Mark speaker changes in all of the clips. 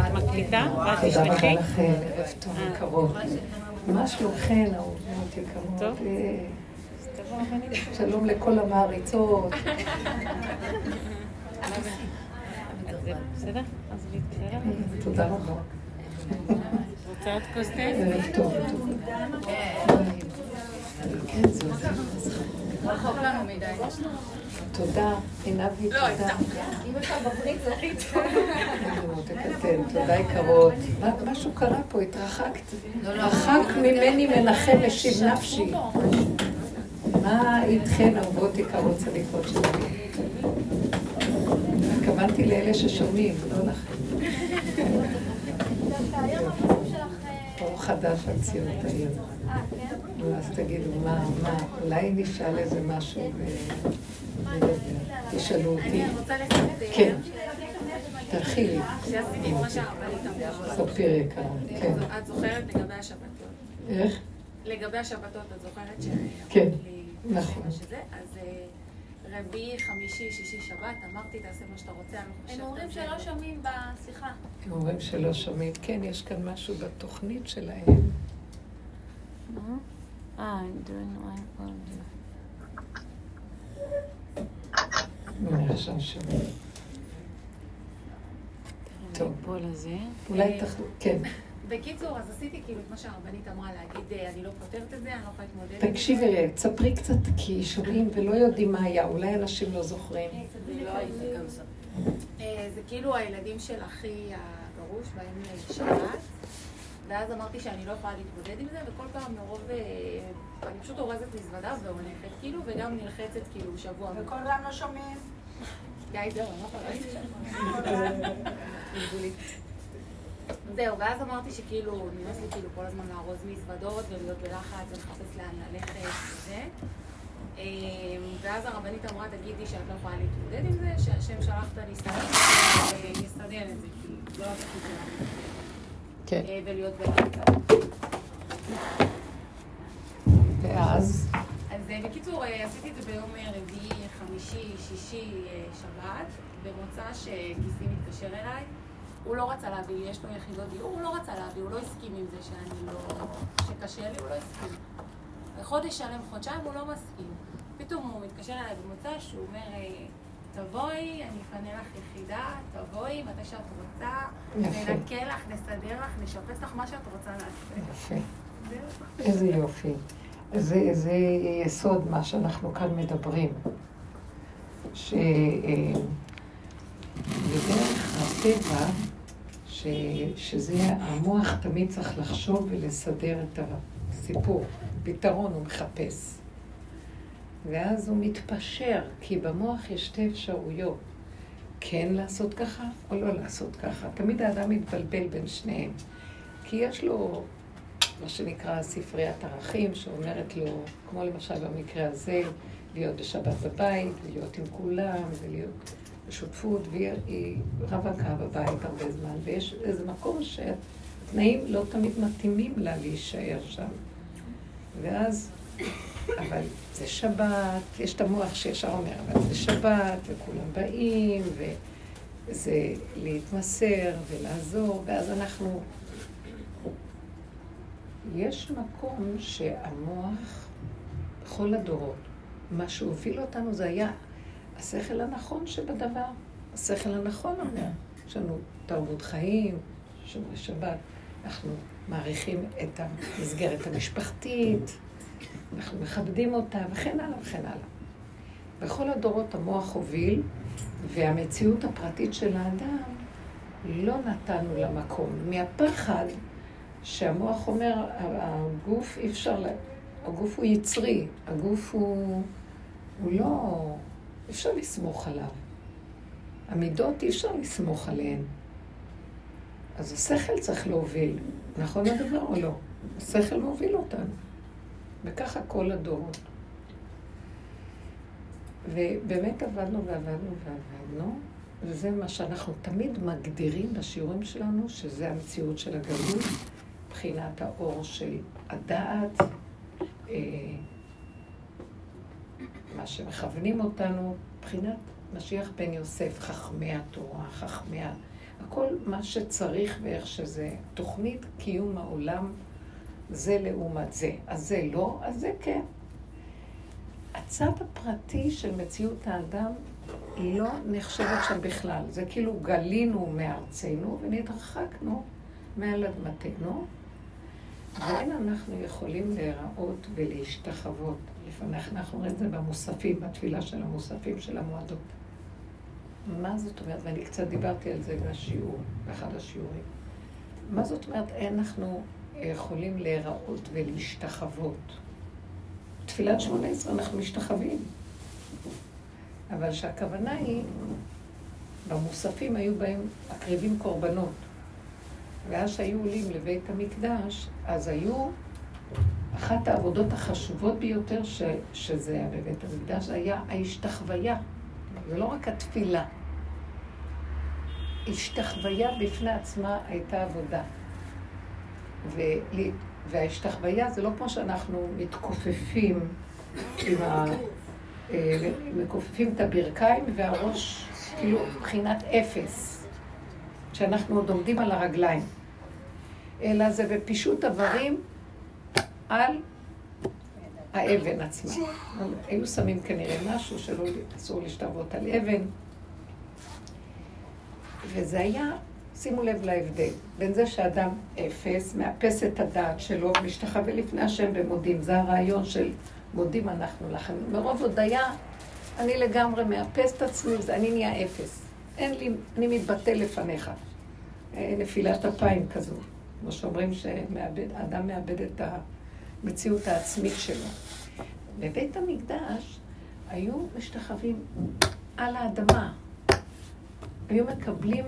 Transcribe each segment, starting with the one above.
Speaker 1: את מקליטה?
Speaker 2: ואת תשלחי? תודה רבה לכם, ערב טוב יקרות. מה שלומכן, אהובות יקרות? שלום לכל המעריצות.
Speaker 1: בסדר?
Speaker 2: תודה רבה.
Speaker 1: רוצה עוד כוס תה?
Speaker 2: ערב טוב. כן, זה עוזר.
Speaker 3: רחוק לנו מדי.
Speaker 2: תודה, עינבי,
Speaker 3: לא,
Speaker 2: תודה.
Speaker 3: אם אפשר בברית זה הכי טוב.
Speaker 2: תודה יקרות. משהו קרה פה, התרחקת. רחק ממני מנחם משיב נפשי. מה איתכן, אהובות יקרות צדיקות שלי? התכוונתי לאלה ששומעים, לא לכם. אור חדש על ציון תאיר. אז תגידו, מה, מה, אולי נשאל איזה משהו ותשאלו אותי. כן. תתחילי.
Speaker 3: כשעשיתי את מה שהרבנית אמרה.
Speaker 2: ספיר יקרה, כן.
Speaker 3: את זוכרת לגבי השבתות?
Speaker 2: איך?
Speaker 3: לגבי השבתות, את זוכרת ש...
Speaker 2: כן, נכון.
Speaker 3: אז אה, רביעי, חמישי, שישי, שבת, אמרתי, תעשה מה שאתה רוצה, אני חושבת...
Speaker 4: הם אומרים שלא שומעים בשיחה.
Speaker 2: הם אומרים שלא שומעים. כן, יש כאן משהו בתוכנית שלהם.
Speaker 1: אה, I'm doing my own.
Speaker 2: הנה, עכשיו שומעים. טוב.
Speaker 1: ליפול לזה.
Speaker 2: אולי תחלו, כן.
Speaker 3: בקיצור, אז עשיתי כאילו את מה שהרבנית אמרה, להגיד, אה, אני לא פותרת את זה, אני לא יכולה להתמודד עם זה.
Speaker 2: תקשיבי, תספרי קצת, כי שומעים ולא יודעים מה היה, אולי אנשים לא זוכרים.
Speaker 3: זה לא. אה, זה כאילו הילדים של אחי הגרוש, באים לשבת, ואז אמרתי שאני לא יכולה להתמודד עם זה, וכל פעם מרוב... אה, אני פשוט אורזת מזוודה והולכת, כאילו, וגם נלחצת, כאילו, שבוע.
Speaker 4: וכל פעם לא שומעים.
Speaker 3: די, זהו, אני לא יכולה. זהו, ואז אמרתי שכאילו, נמאס לי כאילו כל הזמן לארוז מזוודות ולהיות בלחץ ולחפש לאן ללכת וזה. אמ, ואז הרבנית אמרה, תגידי שאת לא יכולה להתמודד עם זה, שהשם שלח את הניסיון ויסדר את זה, כי לא התפקיד שלנו.
Speaker 2: כן.
Speaker 3: אה, ולהיות בלחץ.
Speaker 2: ואז,
Speaker 3: אז אה, בקיצור, אה, עשיתי את זה ביום רביעי, חמישי, שישי, שבת, במוצא שגיסי מתקשר אליי. הוא לא רצה להביא יש לו יחידות דיור, הוא לא רצה להביא, הוא לא הסכים עם זה שאני לא... שקשה לי, הוא לא הסכים. וחודש שלם, חודשיים, הוא לא מסכים. פתאום הוא מתקשר אליי במוצא שהוא אומר, תבואי, אני אפנה לך יחידה, תבואי, מתי שאת רוצה. ננקה לך, נסדר לך, נשפץ לך מה שאת רוצה לעשות.
Speaker 2: יפה. איזה יופי. זה, זה יסוד מה שאנחנו כאן מדברים. שבדרך הטבע, ש, שזה המוח תמיד צריך לחשוב ולסדר את הסיפור. פתרון הוא מחפש. ואז הוא מתפשר, כי במוח יש שתי אפשרויות. כן לעשות ככה או לא לעשות ככה. תמיד האדם מתבלבל בין שניהם. כי יש לו מה שנקרא ספריית ערכים, שאומרת לו, כמו למשל במקרה הזה, להיות בשבת בבית, ולהיות עם כולם, ולהיות בשותפות, והיא רווקה בבית הרבה זמן, ויש איזה מקום שהתנאים לא תמיד מתאימים לה להישאר שם. ואז, אבל זה שבת, יש את המוח שישר אומר, אבל זה שבת, וכולם באים, וזה להתמסר ולעזור, ואז אנחנו יש מקום שהמוח, בכל הדורות, מה שהוביל אותנו זה היה השכל הנכון שבדבר. השכל הנכון אומר, יש לנו תרבות חיים, שומרי שבת, אנחנו מעריכים את המסגרת המשפחתית, אנחנו מכבדים אותה, וכן הלאה וכן הלאה. בכל הדורות המוח הוביל, והמציאות הפרטית של האדם לא נתנו לה מקום. מהפחד שהמוח אומר, הגוף אי אפשר, לה... הגוף הוא יצרי, הגוף הוא, הוא לא, אי אפשר לסמוך עליו. המידות אי אפשר לסמוך עליהן. אז השכל צריך להוביל, נכון הדבר או לא? השכל מוביל אותנו. וככה כל הדורות. ובאמת עבדנו ועבדנו ועבדנו, וזה מה שאנחנו תמיד מגדירים בשיעורים שלנו, שזה המציאות של הגלות, מבחינת האור של הדעת, אה, מה שמכוונים אותנו, מבחינת משיח בן יוסף, חכמי התורה, חכמי ה... הכל מה שצריך ואיך שזה. תוכנית קיום העולם זה לעומת זה. אז זה לא, אז זה כן. הצד הפרטי של מציאות האדם לא נחשבת שם בכלל. זה כאילו גלינו מארצנו ונתרחקנו מעל אדמתנו, ואין אנחנו יכולים להיראות ולהשתחוות. לפניך אנחנו רואים את זה במוספים, בתפילה של המוספים של המועדות. מה זאת אומרת? ואני קצת דיברתי על זה בשיעור, באחד השיעורים. מה זאת אומרת, אנחנו יכולים להיראות ולהשתחוות? תפילת שמונה עשרה אנחנו משתחווים. אבל שהכוונה היא, במוספים היו בהם מקריבים קורבנות. ואז שהיו עולים לבית המקדש, אז היו, אחת העבודות החשובות ביותר ש, שזה היה בבית המקדש, היה ההשתחוויה. זה לא רק התפילה. השתחוויה בפני עצמה הייתה עבודה. וההשתחוויה זה לא כמו שאנחנו מתכופפים עם ה... אה, מכופפים את הברכיים והראש כאילו מבחינת אפס, שאנחנו עוד עומדים על הרגליים. אלא זה בפישוט איברים על האבן עצמה. היו שמים כנראה משהו שלא אסור להשתוות על אבן. וזה היה, שימו לב להבדל, בין זה שאדם אפס, מאפס את הדעת שלו ומשתחווה לפני השם ומודים. זה הרעיון של מודים אנחנו לכם. מרוב הודיה, אני לגמרי מאפס את עצמי, אני נהיה אפס. אין לי, אני מתבטא לפניך. אה, נפילת אפיים כזו. כמו שאומרים שאדם מאבד את המציאות העצמית שלו. בבית המקדש היו משתחווים על האדמה. היו מקבלים,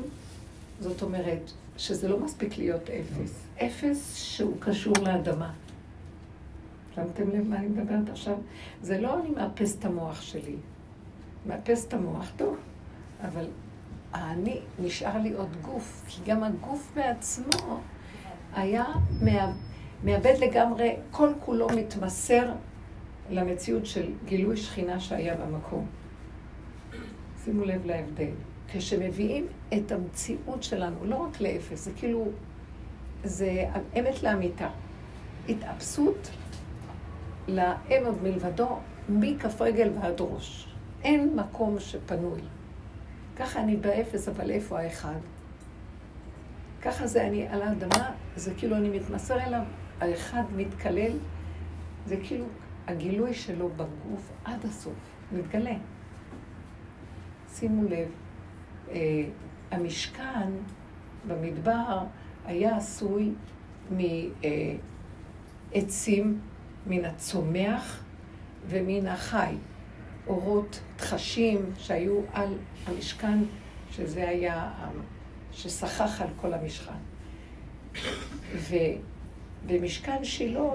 Speaker 2: זאת אומרת, שזה לא מספיק להיות אפס. אפס שהוא קשור לאדמה. שמתם לב מה אני מדברת עכשיו? זה לא אני מאפס את המוח שלי. מאפס את המוח, טוב, אבל אני, נשאר לי עוד גוף, כי גם הגוף בעצמו היה מאבד לגמרי, כל כולו מתמסר למציאות של גילוי שכינה שהיה במקום. שימו לב להבדל. כשמביאים את המציאות שלנו, לא רק לאפס, זה כאילו, זה אמת לאמיתה. התאפסות לאין עוד מלבדו, מכף רגל ועד ראש. אין מקום שפנוי. ככה אני באפס, אבל איפה האחד? ככה זה אני על האדמה, זה כאילו אני מתמסר אליו, האחד מתקלל, זה כאילו הגילוי שלו בגוף עד הסוף, מתגלה. שימו לב, המשכן במדבר היה עשוי מעצים, מן הצומח ומן החי. אורות תחשים שהיו על המשכן, שזה היה, שסחח על כל המשכן. ובמשכן שילה,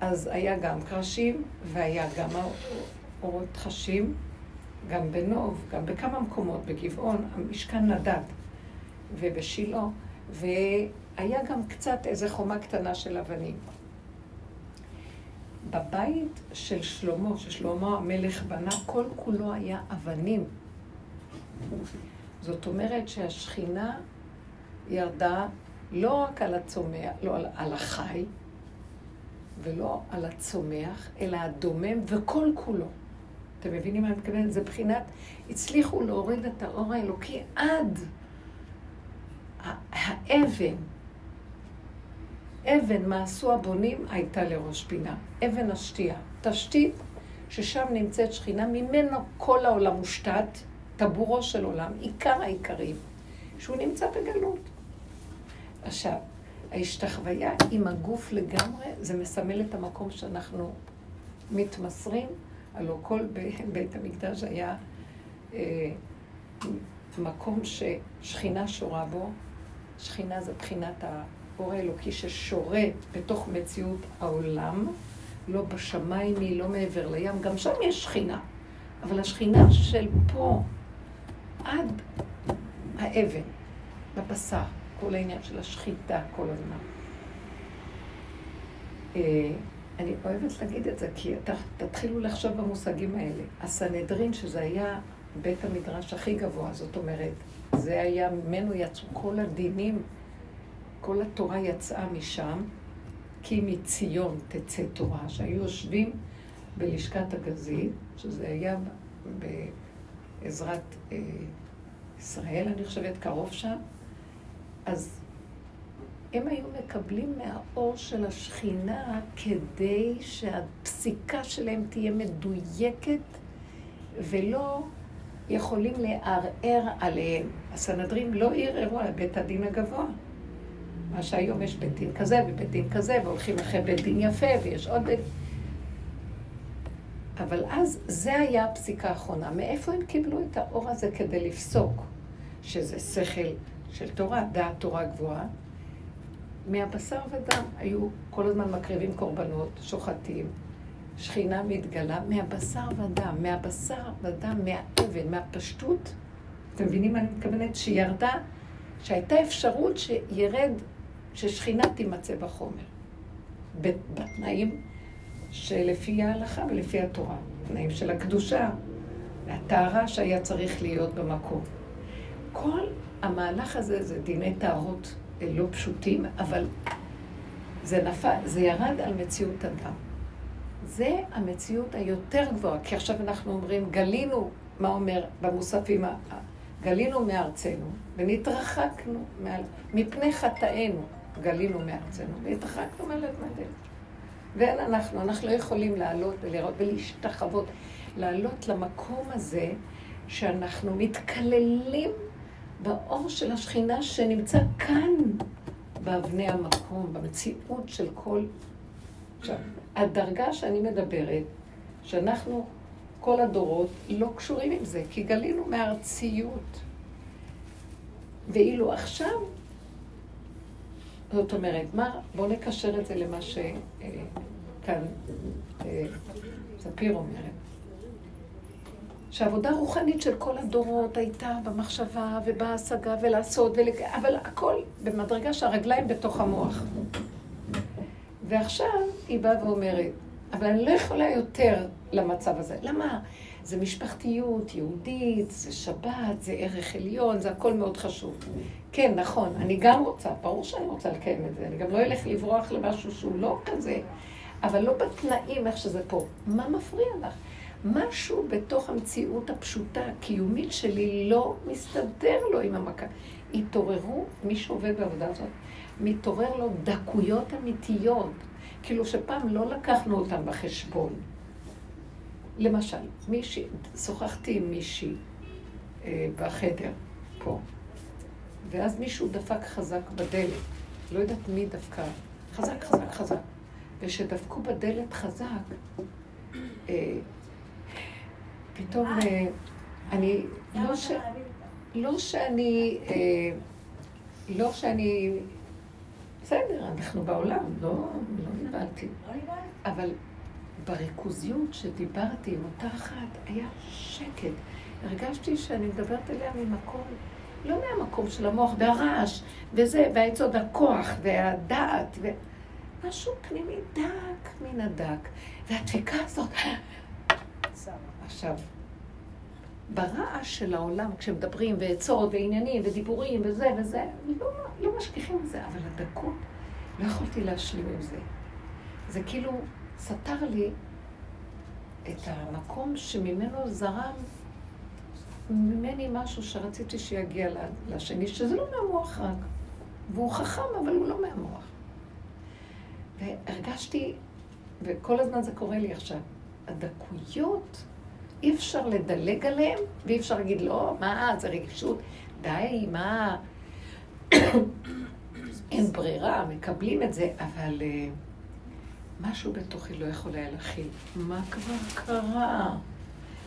Speaker 2: אז היה גם קרשים והיה גם אורות תחשים, גם בנוב, גם בכמה מקומות, בגבעון, המשכן נדד, ובשילה, והיה גם קצת איזה חומה קטנה של אבנים. בבית של שלמה, ששלמה המלך בנה, כל כולו היה אבנים. זאת אומרת שהשכינה ירדה לא רק על הצומח, לא על, על החי, ולא על הצומח, אלא הדומם וכל כולו. אתם מבינים מה אני מתכוונת? זה בחינת, הצליחו להוריד את האור האלוקי עד האבן, אבן מעשו הבונים הייתה לראש פינה, אבן השתייה. תשתית ששם נמצאת שכינה, ממנו כל העולם מושתת, טבורו של עולם, עיקר העיקרים, שהוא נמצא בגלות. עכשיו, ההשתחוויה עם הגוף לגמרי, זה מסמל את המקום שאנחנו מתמסרים, הלוא כל בית המקדש היה אה, מקום ששכינה שורה בו, שכינה זה בחינת. האור האלוקי ששורת בתוך מציאות העולם, לא בשמיים היא, לא מעבר לים, גם שם יש שכינה. אבל השכינה של פה עד האבן, בבשר, כל העניין של השחיטה כל הזמן. אני אוהבת להגיד את זה, כי תתחילו לחשוב במושגים האלה. הסנהדרין, שזה היה בית המדרש הכי גבוה, זאת אומרת, זה היה, ממנו יצאו כל הדינים, כל התורה יצאה משם, כי מציון תצא תורה, שהיו יושבים בלשכת הגזית, שזה היה בעזרת אה, ישראל, אני חושבת, קרוב שם, אז הם היו מקבלים מהאור של השכינה כדי שהפסיקה שלהם תהיה מדויקת ולא יכולים לערער עליהם. הסנהדרין לא ערערו על בית הדין הגבוה. מה שהיום יש בית דין כזה ובית דין כזה, והולכים אחרי בית דין יפה, ויש עוד בית... אבל אז זה היה הפסיקה האחרונה. מאיפה הם קיבלו את האור הזה כדי לפסוק? שזה שכל של תורה, דעת תורה גבוהה. מהבשר ודם היו כל הזמן מקריבים קורבנות, שוחטים, שכינה מתגלה מהבשר ודם, מהבשר ודם, מהאבן, מהפשטות. אתם מבינים מה אני מתכוונת? שירדה, שהייתה אפשרות שירד, ששכינה תימצא בחומר. בתנאים שלפי ההלכה ולפי התורה. תנאים של הקדושה, והטהרה שהיה צריך להיות במקום. כל המהלך הזה זה דיני טהרות לא פשוטים, אבל זה נפל, זה ירד על מציאות אדם. זה המציאות היותר גבוהה, כי עכשיו אנחנו אומרים, גלינו, מה אומר במוספים, גלינו מארצנו ונתרחקנו מעל, מפני חטאינו, גלינו מארצנו והתרחקנו מעל אדמת ואין אנחנו, אנחנו לא יכולים לעלות ולראות ולהשתחוות, לעלות למקום הזה שאנחנו מתקללים באור של השכינה שנמצא כאן, באבני המקום, במציאות של כל... עכשיו, הדרגה שאני מדברת, שאנחנו, כל הדורות, לא קשורים עם זה, כי גלינו מארציות. ואילו עכשיו, זאת אומרת, מה, בואו נקשר את זה למה שכאן אה, ספיר אומרת. שעבודה רוחנית של כל הדורות הייתה במחשבה ובהשגה ולעשות, ולג... אבל הכל במדרגה שהרגליים בתוך המוח. ועכשיו היא באה ואומרת, אבל אני לא יכולה יותר למצב הזה. למה? זה משפחתיות יהודית, זה שבת, זה ערך עליון, זה הכל מאוד חשוב. כן, נכון, אני גם רוצה, ברור שאני רוצה לקיים את זה, אני גם לא אלך לברוח למשהו שהוא לא כזה, אבל לא בתנאים איך שזה פה. מה מפריע לך? משהו בתוך המציאות הפשוטה, הקיומית שלי, לא מסתדר לו עם המכה. התעוררו, מי שעובד בעבודה הזאת, מתעורר לו דקויות אמיתיות, כאילו שפעם לא לקחנו אותן בחשבון. למשל, מישהי, שוחחתי עם מישהי אה, בחדר, פה, ואז מישהו דפק חזק בדלת, לא יודעת מי דפקה, חזק, חזק, חזק. וכשדפקו בדלת חזק, אה, פתאום אה, אני, לא. לא שאני, אה, לא שאני, בסדר, אנחנו בעולם, לא, לא נבהלתי. אבל בריכוזיות שדיברתי עם אותה אחת, היה שקט. הרגשתי שאני מדברת אליה ממקום, לא מהמקום של המוח, והרעש, וזה, והעצות, הכוח, והדעת, ומשהו פנימי דק מן הדק. והדפיקה הזאת, עכשיו, ברעש של העולם, כשמדברים ועצות ועניינים ודיבורים וזה וזה, לא, לא משכיחים את זה, אבל הדקות, לא יכולתי להשלים עם זה. זה כאילו סתר לי את המקום שממנו זרם ממני משהו שרציתי שיגיע לשני, שזה לא מהמוח רק. והוא חכם, אבל הוא לא מהמוח. והרגשתי, וכל הזמן זה קורה לי עכשיו, הדקויות אי אפשר לדלג עליהם, ואי אפשר להגיד, לא, מה, זה רגישות, די, מה... אין ברירה, מקבלים את זה, אבל uh, משהו בתוכי לא יכול היה להכיל. מה כבר קרה?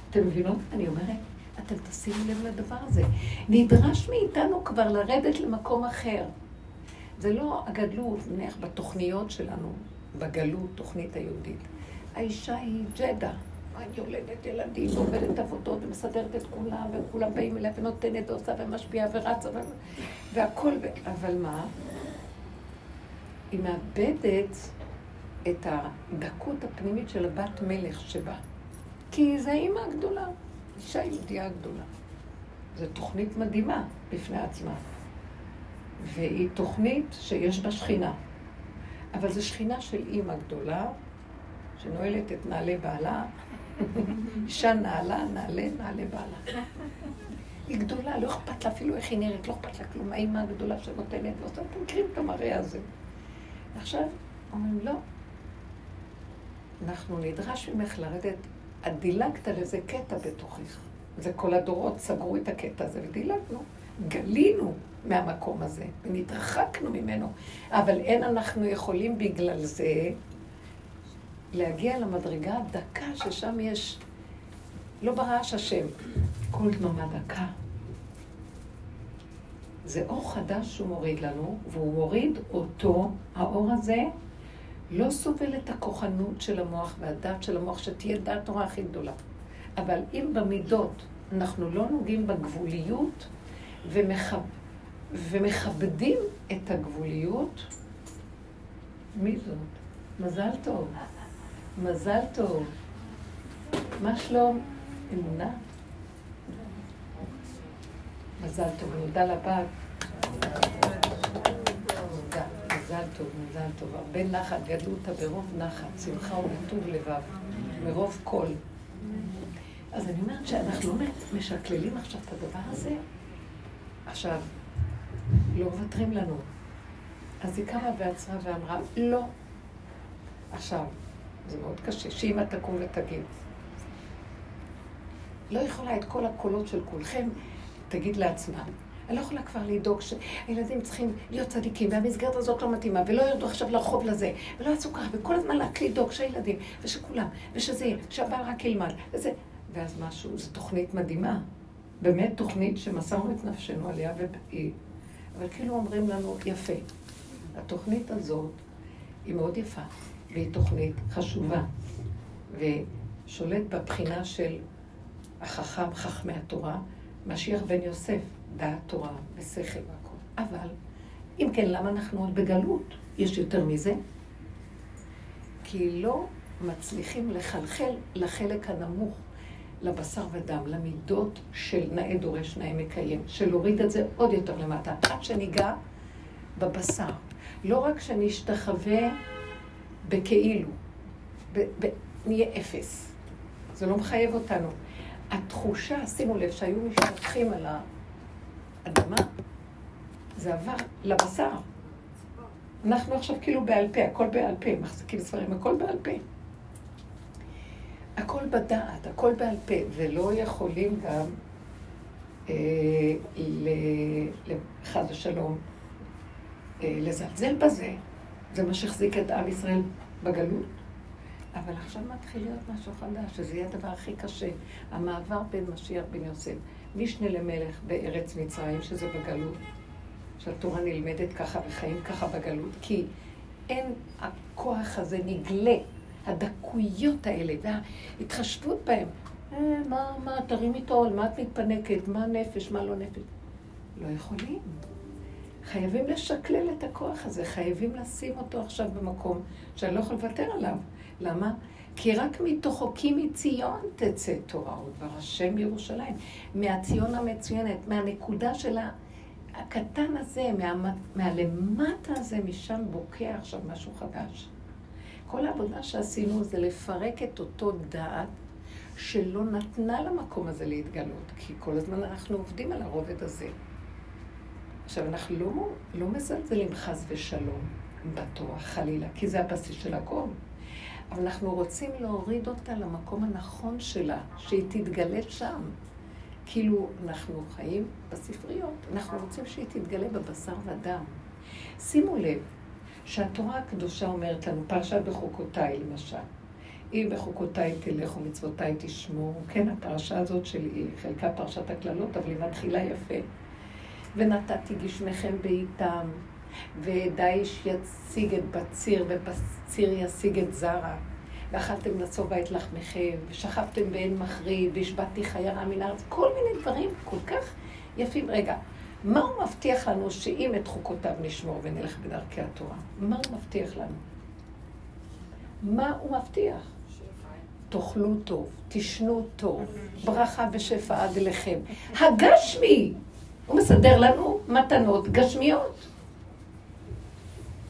Speaker 2: אתם מבינות? אני אומרת, אתם תשימו לב לדבר הזה. נדרש מאיתנו כבר לרדת למקום אחר. זה לא הגדלות, נניח, בתוכניות שלנו, בגלות, תוכנית היהודית. האישה היא ג'דה. אני יולדת ילדים, ועובדת עבודות, ומסדרת את כולם, וכולם באים אליה ונותנת ועושה ומשפיעה ורצה, והכל, אבל מה? היא מאבדת את הדקות הפנימית של הבת מלך שבה. כי זה אימא הגדולה. אישה יהודייה גדולה. זו תוכנית מדהימה בפני עצמה. והיא תוכנית שיש בה שכינה. אבל זו שכינה של אימא גדולה, שנועלת את נעלי בעלה. אישה נעלה, נעלה, נעלה בעלה. היא גדולה, לא אכפת לה אפילו איך היא נראית, לא אכפת לה כלום. האימא הגדולה שנותנת, ועושה, אתם מכירים את המראה הזה. עכשיו, אומרים, לא. אנחנו נדרש ממך לרדת, את דילגת על איזה קטע בתוכך. זה כל הדורות סגרו את הקטע הזה ודילגנו. גלינו מהמקום הזה, ונתרחקנו ממנו. אבל אין אנחנו יכולים בגלל זה להגיע למדרגה הדקה ששם יש, לא ברעש השם, כל דממה דקה. זה אור חדש שהוא מוריד לנו, והוא מוריד אותו, האור הזה, לא סובל את הכוחנות של המוח והדת של המוח, שתהיה דת תורה הכי גדולה. אבל אם במידות אנחנו לא נוגעים בגבוליות ומכב... ומכבדים את הגבוליות, מי זאת? מזל טוב. מזל טוב. מה שלום? אמונה? מזל טוב, נודה לבת. מזל טוב, מזל טוב. הרבה נחת, גדלו אותה ברוב נחת, שמחה ובטוב לבב, מרוב קול. אז אני אומרת שאנחנו לא משקללים עכשיו את הדבר הזה. עכשיו, לא מוותרים לנו. אז היא קמה ועצרה ואמרה, לא. עכשיו, זה מאוד קשה, שאמא תקום ותגיד. לא יכולה את כל הקולות של כולכם, תגיד לעצמה. אני לא יכולה כבר לדאוג שהילדים צריכים להיות צדיקים, והמסגרת הזאת לא מתאימה, ולא ירדו עכשיו לרחוב לזה, ולא יעשו ככה, וכל הזמן רק לדאוג שהילדים, ושכולם, ושזה יהיה, שהבעל רק ילמד, וזה... ואז משהו, זו תוכנית מדהימה. באמת תוכנית שמסרנו את נפשנו עליה, והיא... אבל כאילו אומרים לנו, יפה, התוכנית הזאת היא מאוד יפה, והיא תוכנית חשובה, ושולט בבחינה של החכם, חכמי התורה, משיח בן יוסף, דעת תורה ושכל והכל. אבל, אם כן, למה אנחנו עוד בגלות? יש יותר מזה? כי לא מצליחים לחלחל לחלק הנמוך, לבשר ודם, למידות של נאה דורש נאה מקיים, של להוריד את זה עוד יותר למטה, עד שניגע בבשר. לא רק שנשתחווה בכאילו, ב- ב- נהיה אפס. זה לא מחייב אותנו. התחושה, שימו לב, שהיו משתטחים על האדמה, זה עבר לבשר. אנחנו עכשיו כאילו בעל פה, הכל בעל פה, מחזיקים ספרים, הכל בעל פה. הכל בדעת, הכל בעל פה, ולא יכולים גם, אה, לחד ושלום, אה, לזלזל בזה. זה מה שהחזיק את עם ישראל בגלות. אבל עכשיו מתחיל להיות משהו חדש, שזה יהיה הדבר הכי קשה. המעבר בין משיח בן יוסף, משנה למלך בארץ מצרים, שזה בגלות, שהתורה נלמדת ככה וחיים ככה בגלות, כי אין, הכוח הזה נגלה, הדקויות האלה וההתחשבות בהם. אה, מה, מה, תרים איתו, על מה את מתפנקת, מה נפש, מה לא נפש. לא יכולים. חייבים לשקלל את הכוח הזה, חייבים לשים אותו עכשיו במקום שאני לא יכול לוותר עליו. למה? כי רק מתוכו, כי מציון תצא תורה ודבר השם ירושלים. מהציון המצוינת, מהנקודה של הקטן הזה, מה, מהלמטה הזה, משם בוקע עכשיו משהו חדש. כל העבודה שעשינו זה לפרק את אותו דעת שלא נתנה למקום הזה להתגלות, כי כל הזמן אנחנו עובדים על הרובד הזה. עכשיו, אנחנו לא, לא מזלזלים חס ושלום בתורה, חלילה, כי זה הבסיס של הכל. אבל אנחנו רוצים להוריד אותה למקום הנכון שלה, שהיא תתגלה שם. כאילו, אנחנו חיים בספריות, אנחנו רוצים שהיא תתגלה בבשר ודם. שימו לב, שהתורה הקדושה אומרת לנו, פרשת בחוקותיי למשל, אם בחוקותיי תלך ומצוותיי תשמור, כן, הפרשה הזאת שלי, חלקה פרשת הקללות, אבל היא מתחילה יפה. ונתתי גשמכם בעיתם, ודיש יציג את בציר, ובציר ישיג את זרע. ואכלתם לצובע את לחמכם, ושכבתם באין מחריד, והשבתתי חיירה מן הארץ, כל מיני דברים כל כך יפים. רגע, מה הוא מבטיח לנו שאם את חוקותיו נשמור ונלך בדרכי התורה? מה הוא מבטיח לנו? מה הוא מבטיח? תאכלו טוב, תשנו טוב, ברכה ושפע עד אליכם. הגשמי, הוא מסדר לנו מתנות גשמיות.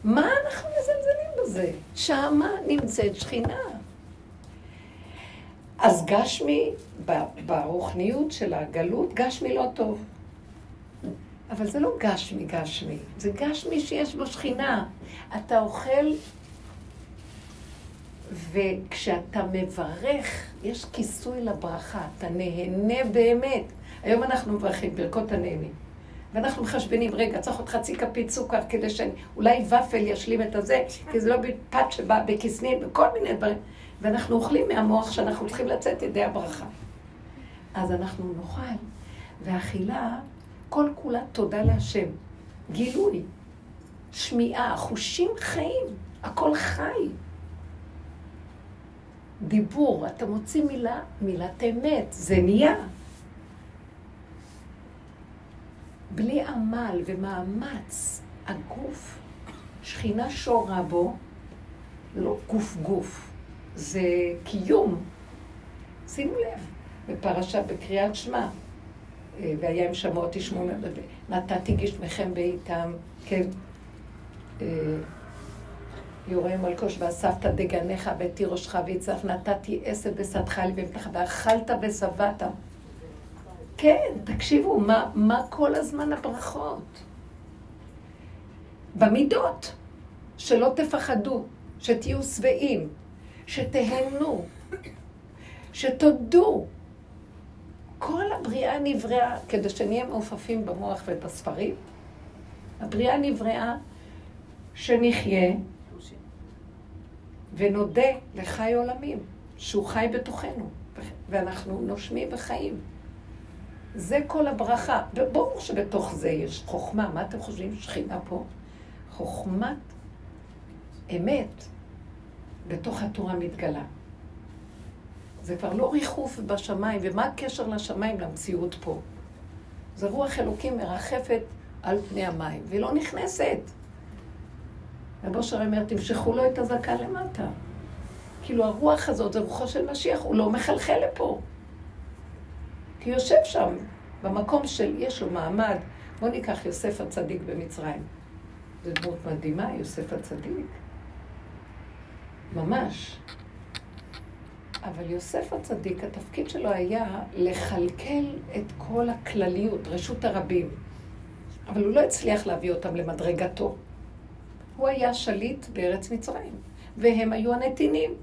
Speaker 2: מה אנחנו מזלזלים בזה? שמה נמצאת שכינה. אז גשמי, ברוחניות של הגלות, גשמי לא טוב. אבל זה לא גשמי גשמי, זה גשמי שיש בו שכינה. אתה אוכל, וכשאתה מברך, יש כיסוי לברכה, אתה נהנה באמת. היום אנחנו מברכים ברכות הנהנים. ואנחנו מחשבנים, רגע, צריך עוד חצי כפית סוכר כדי שאולי ופל ישלים את הזה, כי זה לא בפת שבא בכסנים וכל מיני דברים. ואנחנו אוכלים מהמוח שאנחנו צריכים לצאת ידי הברכה. אז אנחנו נאכל, ואכילה, כל כולה תודה להשם. גילוי, שמיעה, חושים חיים, הכל חי. דיבור, אתה מוציא מילה, מילת אמת, זה נהיה. בלי עמל ומאמץ, הגוף, שכינה שורה בו, לא גוף גוף, זה קיום. שימו לב, בפרשה, בקריאת שמע, אה, והיה אם שמוע תשמעו, נתתי גשמכם בעיתם, כן, אה, יורה מלקוש ואספת דגניך ותירושך ויצרף נתתי עשב בשדך לבמתך ואכלת ושבעת. כן, תקשיבו, מה, מה כל הזמן הברכות? במידות, שלא תפחדו, שתהיו שבעים, שתהנו, שתודו. כל הבריאה נבראה, כדי שנהיה מעופפים במוח ובספרים, הבריאה נבראה שנחיה ונודה לחי עולמים, שהוא חי בתוכנו, ואנחנו נושמים וחיים. זה כל הברכה. וברור שבתוך זה יש חוכמה. מה אתם חושבים שכינה פה? חוכמת אמת בתוך התורה מתגלה. זה כבר לא ריחוף בשמיים, ומה הקשר לשמיים למציאות פה? זה רוח אלוקים מרחפת על פני המים, והיא לא נכנסת. רב אושר אומר, תמשכו לו את הזקה למטה. כאילו הרוח הזאת זה רוחו של משיח, הוא לא מחלחל לפה. כי יושב שם, במקום של, יש לו מעמד. בואו ניקח יוסף הצדיק במצרים. זו דמות מדהימה, יוסף הצדיק. ממש. אבל יוסף הצדיק, התפקיד שלו היה לכלכל את כל הכלליות, רשות הרבים. אבל הוא לא הצליח להביא אותם למדרגתו. הוא היה שליט בארץ מצרים, והם היו הנתינים,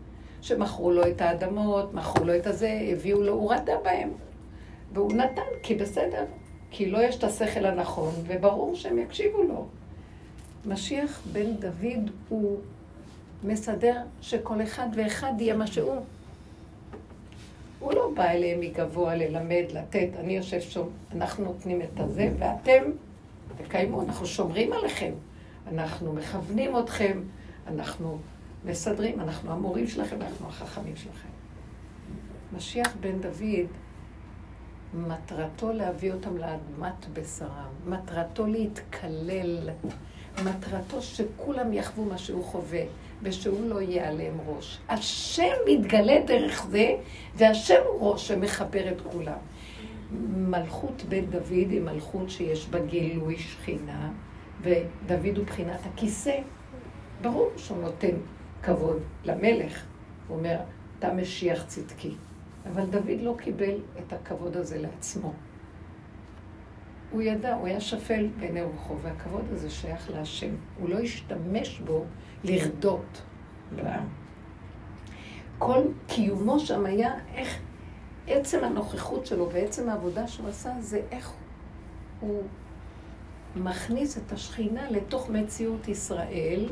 Speaker 2: שמכרו לו את האדמות, מכרו לו את הזה, הביאו לו, הוא רדה בהם. והוא נתן, כי בסדר, כי לא יש את השכל הנכון, וברור שהם יקשיבו לו. משיח בן דוד הוא מסדר שכל אחד ואחד יהיה מה שהוא. הוא לא בא אליהם מגבוה ללמד, לתת, אני יושב שם, אנחנו נותנים את הזה, ואתם תקיימו, אנחנו שומרים עליכם, אנחנו מכוונים אתכם, אנחנו מסדרים, אנחנו המורים שלכם, אנחנו החכמים שלכם. משיח בן דוד מטרתו להביא אותם לאדמת בשרם, מטרתו להתקלל, מטרתו שכולם יחוו מה שהוא חווה, ושהוא לא יהיה עליהם ראש. השם מתגלה דרך זה, והשם הוא ראש שמחבר את כולם. מלכות בית דוד היא מלכות שיש בה גילוי שכינה, ודוד הוא בחינת הכיסא. ברור שהוא נותן כבוד למלך. הוא אומר, אתה משיח צדקי. אבל דוד לא קיבל את הכבוד הזה לעצמו. הוא ידע, הוא היה שפל בעיני רוחו, והכבוד הזה שייך להשם. הוא לא השתמש בו לרדות. כל קיומו שם היה איך עצם הנוכחות שלו ועצם העבודה שהוא עשה זה איך הוא מכניס את השכינה לתוך מציאות ישראל,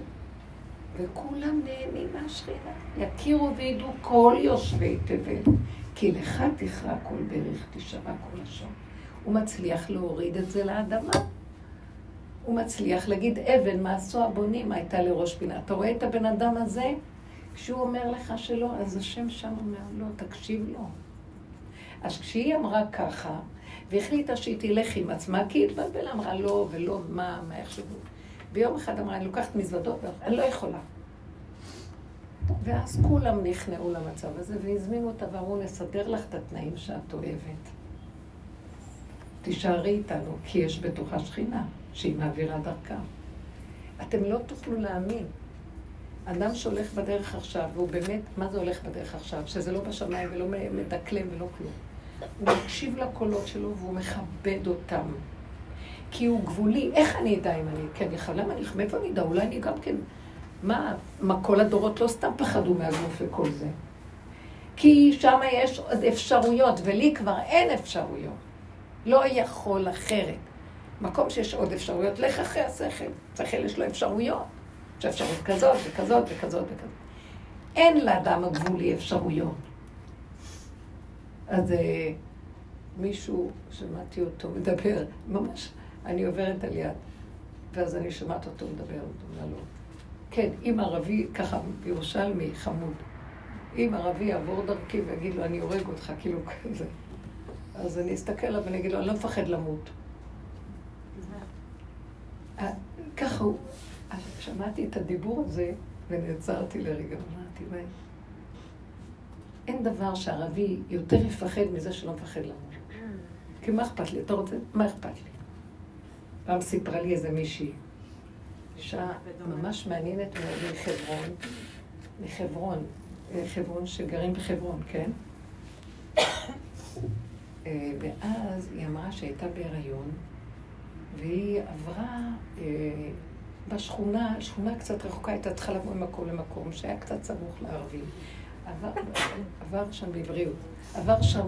Speaker 2: וכולם נהנים מהשכינה. יכירו וידעו כל יושבי תבל, כי לך תכרע כל ברך, תשמע כל לשון. הוא מצליח להוריד את זה לאדמה. הוא מצליח להגיד אבן, מה עשו הבונים, הייתה לראש פינה. אתה רואה את הבן אדם הזה? כשהוא אומר לך שלא, אז השם שם אומר, לא, תקשיב לו. אז כשהיא אמרה ככה, והחליטה שהיא תלך עם עצמה, כי היא התבלבלה, אמרה לא ולא, מה, מה יחשבו. ביום אחד אמרה, אני לוקחת מזוודות, אני לא יכולה. ואז כולם נכנעו למצב הזה והזמינו אותה ואמרו, נסדר לך את התנאים שאת אוהבת. תישארי איתנו, כי יש בתוכה שכינה, שהיא מעבירה דרכה. אתם לא תוכלו להאמין. אדם שהולך בדרך עכשיו, והוא באמת, מה זה הולך בדרך עכשיו? שזה לא בשמיים ולא מדקלם ולא כלום. הוא מקשיב לקולות שלו והוא מכבד אותם. כי הוא גבולי. איך אני אדע אם אני... כן, למה אני... מאיפה אני אדע? אולי אני גם כן... מה, מה כל הדורות לא סתם פחדו מהגוף וכל זה. כי שם יש עוד אפשרויות, ולי כבר אין אפשרויות. לא יכול אחרת. מקום שיש עוד אפשרויות, לך אחרי השכל. שכל יש לו אפשרויות. יש אפשרות כזאת וכזאת וכזאת וכזאת. אין לאדם הגבולי אפשרויות. אז אה, מישהו, שמעתי אותו מדבר, ממש, אני עוברת על יד, ואז אני שומעת אותו מדבר, הוא אומר לו, כן, אם ערבי, ככה, ירושלמי, חמוד, אם ערבי יעבור דרכי ויגיד לו, אני הורג אותך, כאילו כזה, אז אני אסתכל עליו ואני אגיד לו, אני לא מפחד למות. אה, ככה הוא, שמעתי את הדיבור הזה ונעצרתי לרגע, אמרתי, מה... אין דבר שערבי יותר יפחד מזה שלא מפחד למות. כי מה אכפת לי? אתה רוצה? מה אכפת לי? פעם סיפרה לי איזה מישהי, אישה ממש מעניינת מחברון, מחברון, אה, חברון שגרים בחברון, כן? אה, ואז היא אמרה שהייתה בהיריון, והיא עברה אה, בשכונה, שכונה קצת רחוקה, הייתה צריכה לבוא ממקום למקום, שהיה קצת סמוך לערבים. עבר, עבר שם בבריאות. עבר שם,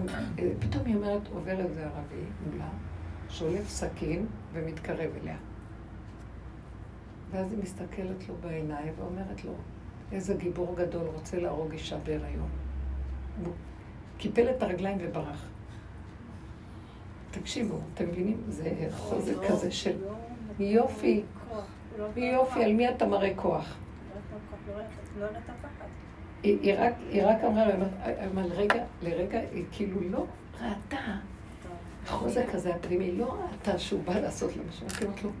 Speaker 2: פתאום היא אומרת, עובר איזה ערבי מולה, שולף סכין ומתקרב אליה. ואז היא מסתכלת לו בעיניים ואומרת לו, איזה גיבור גדול רוצה להרוג אישה בהיריון. הוא קיפל את הרגליים וברח. תקשיבו, אתם מבינים? זה חוזק לא, כזה של לא, יופי. לא יופי, על מי אתה מראה כוח? היא רק אמרה, אבל רגע, לרגע היא כאילו לא ראתה. החוזק הזה הפנימי, לא ראתה שהוא בא לעשות לה משהו. היא אמרת לו,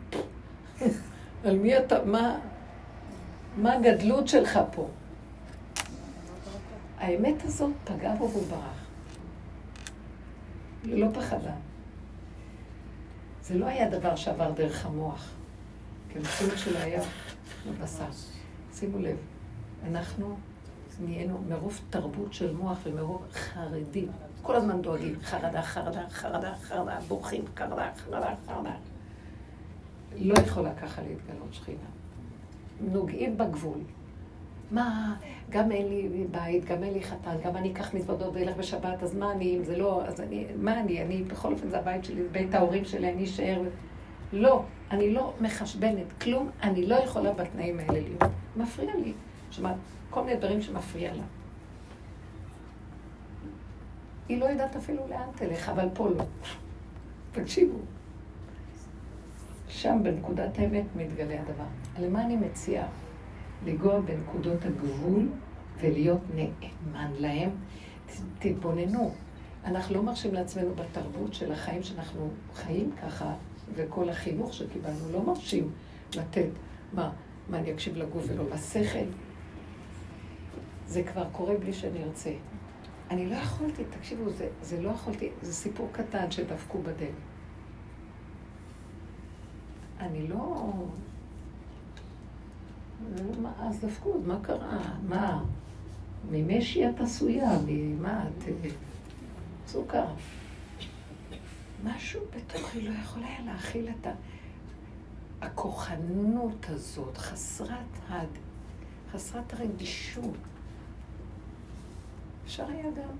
Speaker 2: על מי אתה, מה, מה הגדלות שלך פה? האמת הזאת פגעה בו והוא ברח. היא לא פחדה. זה לא היה דבר שעבר דרך המוח. כי המציאות שלו היה בבשר. שימו לב, אנחנו נהיינו מרוב תרבות של מוח ומרוב חרדים. כל הזמן דואגים, חרדה, חרדה, חרדה, חרדה, בורחים, חרדה, חרדה, חרדה. לא יכולה ככה להתגלות שכינה. נוגעים בגבול. מה, גם אין לי בית, גם אין לי חתן, גם אני אקח מזוודות ואלך בשבת, אז מה אני, אם זה לא, אז אני, מה אני, אני, בכל אופן זה הבית שלי, בית ההורים שלי, אני אשאר. לא, אני לא מחשבנת כלום, אני לא יכולה בתנאים האלה להיות. מפריע לי. שמעת, כל מיני דברים שמפריע לה. היא לא יודעת אפילו לאן תלך, אבל פה לא. תקשיבו. שם בנקודת האמת מתגלה הדבר. למה אני מציעה? לנגוע בנקודות הגבול ולהיות נאמן להם. תתבוננו. אנחנו לא מרשים לעצמנו בתרבות של החיים שאנחנו חיים ככה, וכל החינוך שקיבלנו, לא מרשים לתת, מה, מה אני אקשיב לגוף ולא לשכל? זה כבר קורה בלי שאני ארצה. אני לא יכולתי, תקשיבו, זה, זה לא יכולתי, זה סיפור קטן שדפקו בדלת. אני לא... אז דפקו, מה קרה? מה? ממשי את עשויה, ממה את... סוכר. משהו בתוכי לא יכול היה להכיל את ה... הכוחנות הזאת, חסרת, הד... חסרת הרגישות. אפשר היה גם.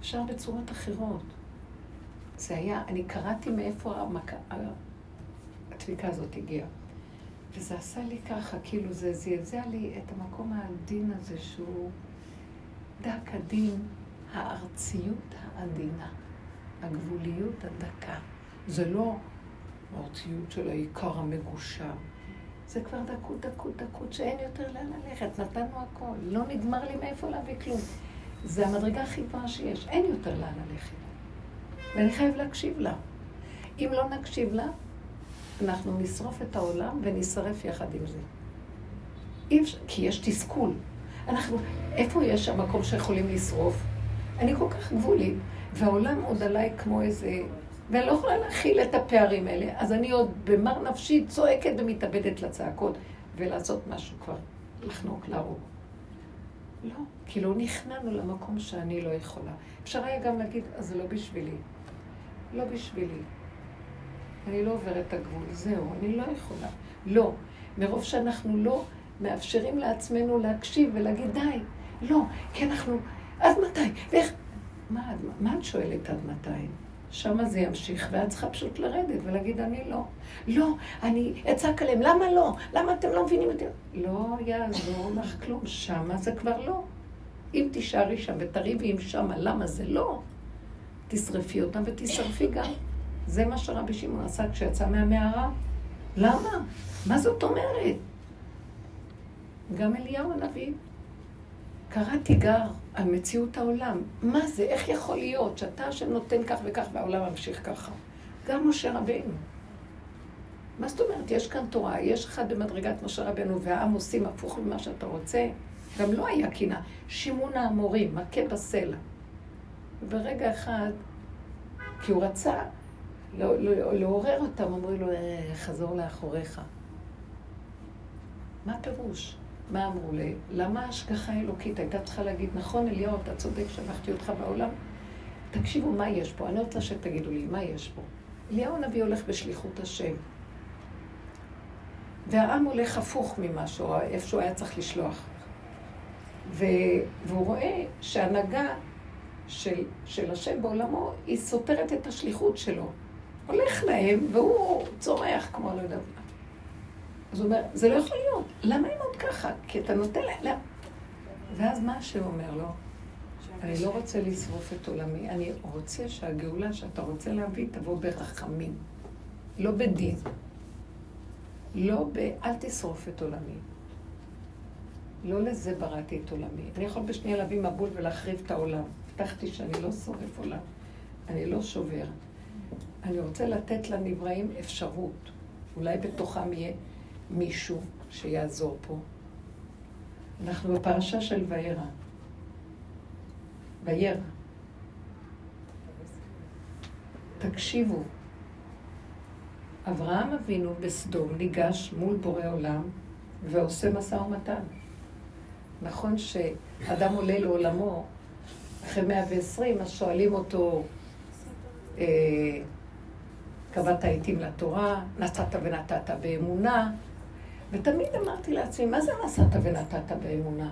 Speaker 2: אפשר בצורות אחרות. זה היה, אני קראתי מאיפה המק... הדפיקה הזאת הגיעה. וזה עשה לי ככה, כאילו זה זעזע לי את המקום העדין הזה שהוא דק עדין, הארציות העדינה, הגבוליות הדקה. זה לא הארציות של העיקר המגושר. זה כבר דקות, דקות, דקות, שאין יותר לאן ללכת. נתנו הכל. לא נגמר לי מאיפה להביא כלום. זה המדרגה הכי גבוהה שיש. אין יותר לאן ללכת. ואני חייב להקשיב לה. אם לא נקשיב לה, אנחנו נשרוף את העולם ונשרף יחד עם זה. כי יש תסכול. אנחנו, איפה יש המקום שיכולים לשרוף? אני כל כך גבולית, והעולם עוד עליי כמו איזה... ואני לא יכולה להכיל את הפערים האלה, אז אני עוד במר נפשי צועקת ומתאבדת לצעקות, ולעשות משהו כבר, לחנוק, להרוג. לא, כי לא נכנענו למקום שאני לא יכולה. אפשר היה גם להגיד, אז זה לא בשבילי. לא בשבילי. אני לא עוברת את הגבול, זהו, אני לא יכולה. לא. מרוב שאנחנו לא מאפשרים לעצמנו להקשיב ולהגיד, די, לא, כי אנחנו, עד מתי? ואיך... מה, מה את שואלת עד מתי? שם זה ימשיך, ואת צריכה פשוט לרדת ולהגיד, אני לא. לא, אני אצעק עליהם, למה לא? למה אתם לא מבינים את זה? לא יעזור לך כלום, שמה זה כבר לא. אם תישארי שם ותריבי עם שמה, למה זה לא? תשרפי אותם ותשרפי גם. זה מה שרבי שמעון עשה כשיצא מהמערה. למה? מה זאת אומרת? גם אליהו הנביא קרא תיגר על מציאות העולם. מה זה? איך יכול להיות שאתה השם נותן כך וכך והעולם ממשיך ככה? גם משה רבינו. מה זאת אומרת? יש כאן תורה, יש אחד במדרגת משה רבנו והעם עושים הפוך ממה שאתה רוצה. גם לא היה קינה. שימון האמורים, מכה בסלע. וברגע אחד, כי הוא רצה לא, לא, לעורר אותם, אמרו לו, אה, חזור לאחוריך. מה הפירוש? מה אמרו לי? למה ההשגחה האלוקית הייתה צריכה להגיד, נכון, אליהו, אתה צודק, שלחתי אותך בעולם? תקשיבו, מה יש פה? אני רוצה שתגידו לי, מה יש פה? אליהו הנביא הולך בשליחות השם. והעם הולך הפוך ממשהו, איפה שהוא היה צריך לשלוח. ו... והוא רואה שהנהגה של, של השם בעולמו, היא סותרת את השליחות שלו. הולך להם, והוא צורח כמו לא יודעת מה. אז הוא אומר, זה לא יכול להיות. למה הם עוד ככה? כי אתה נותן להם... לא. ואז מה השם אומר לו? אני לא רוצה לשרוף את עולמי, אני רוצה שהגאולה שאתה רוצה להביא תבוא ברחמים, לא בדין. לא ב... אל תשרוף את עולמי. לא לזה בראתי את עולמי. אני יכול בשנייה להביא מבול ולהחריב את העולם. הבטחתי שאני לא שורף עולם, אני לא שובר. אני רוצה לתת לנבראים אפשרות. אולי בתוכם יהיה מישהו שיעזור פה. אנחנו בפרשה של וירא. וירא. תקשיבו, אברהם אבינו בסדום ניגש מול בורא עולם ועושה משא ומתן. נכון שאדם עולה לעולמו אחרי 120, אז שואלים אותו, אה, קבעת העיתים לתורה, נסעת ונתת באמונה, ותמיד אמרתי לעצמי, מה זה נסעת ונתת באמונה?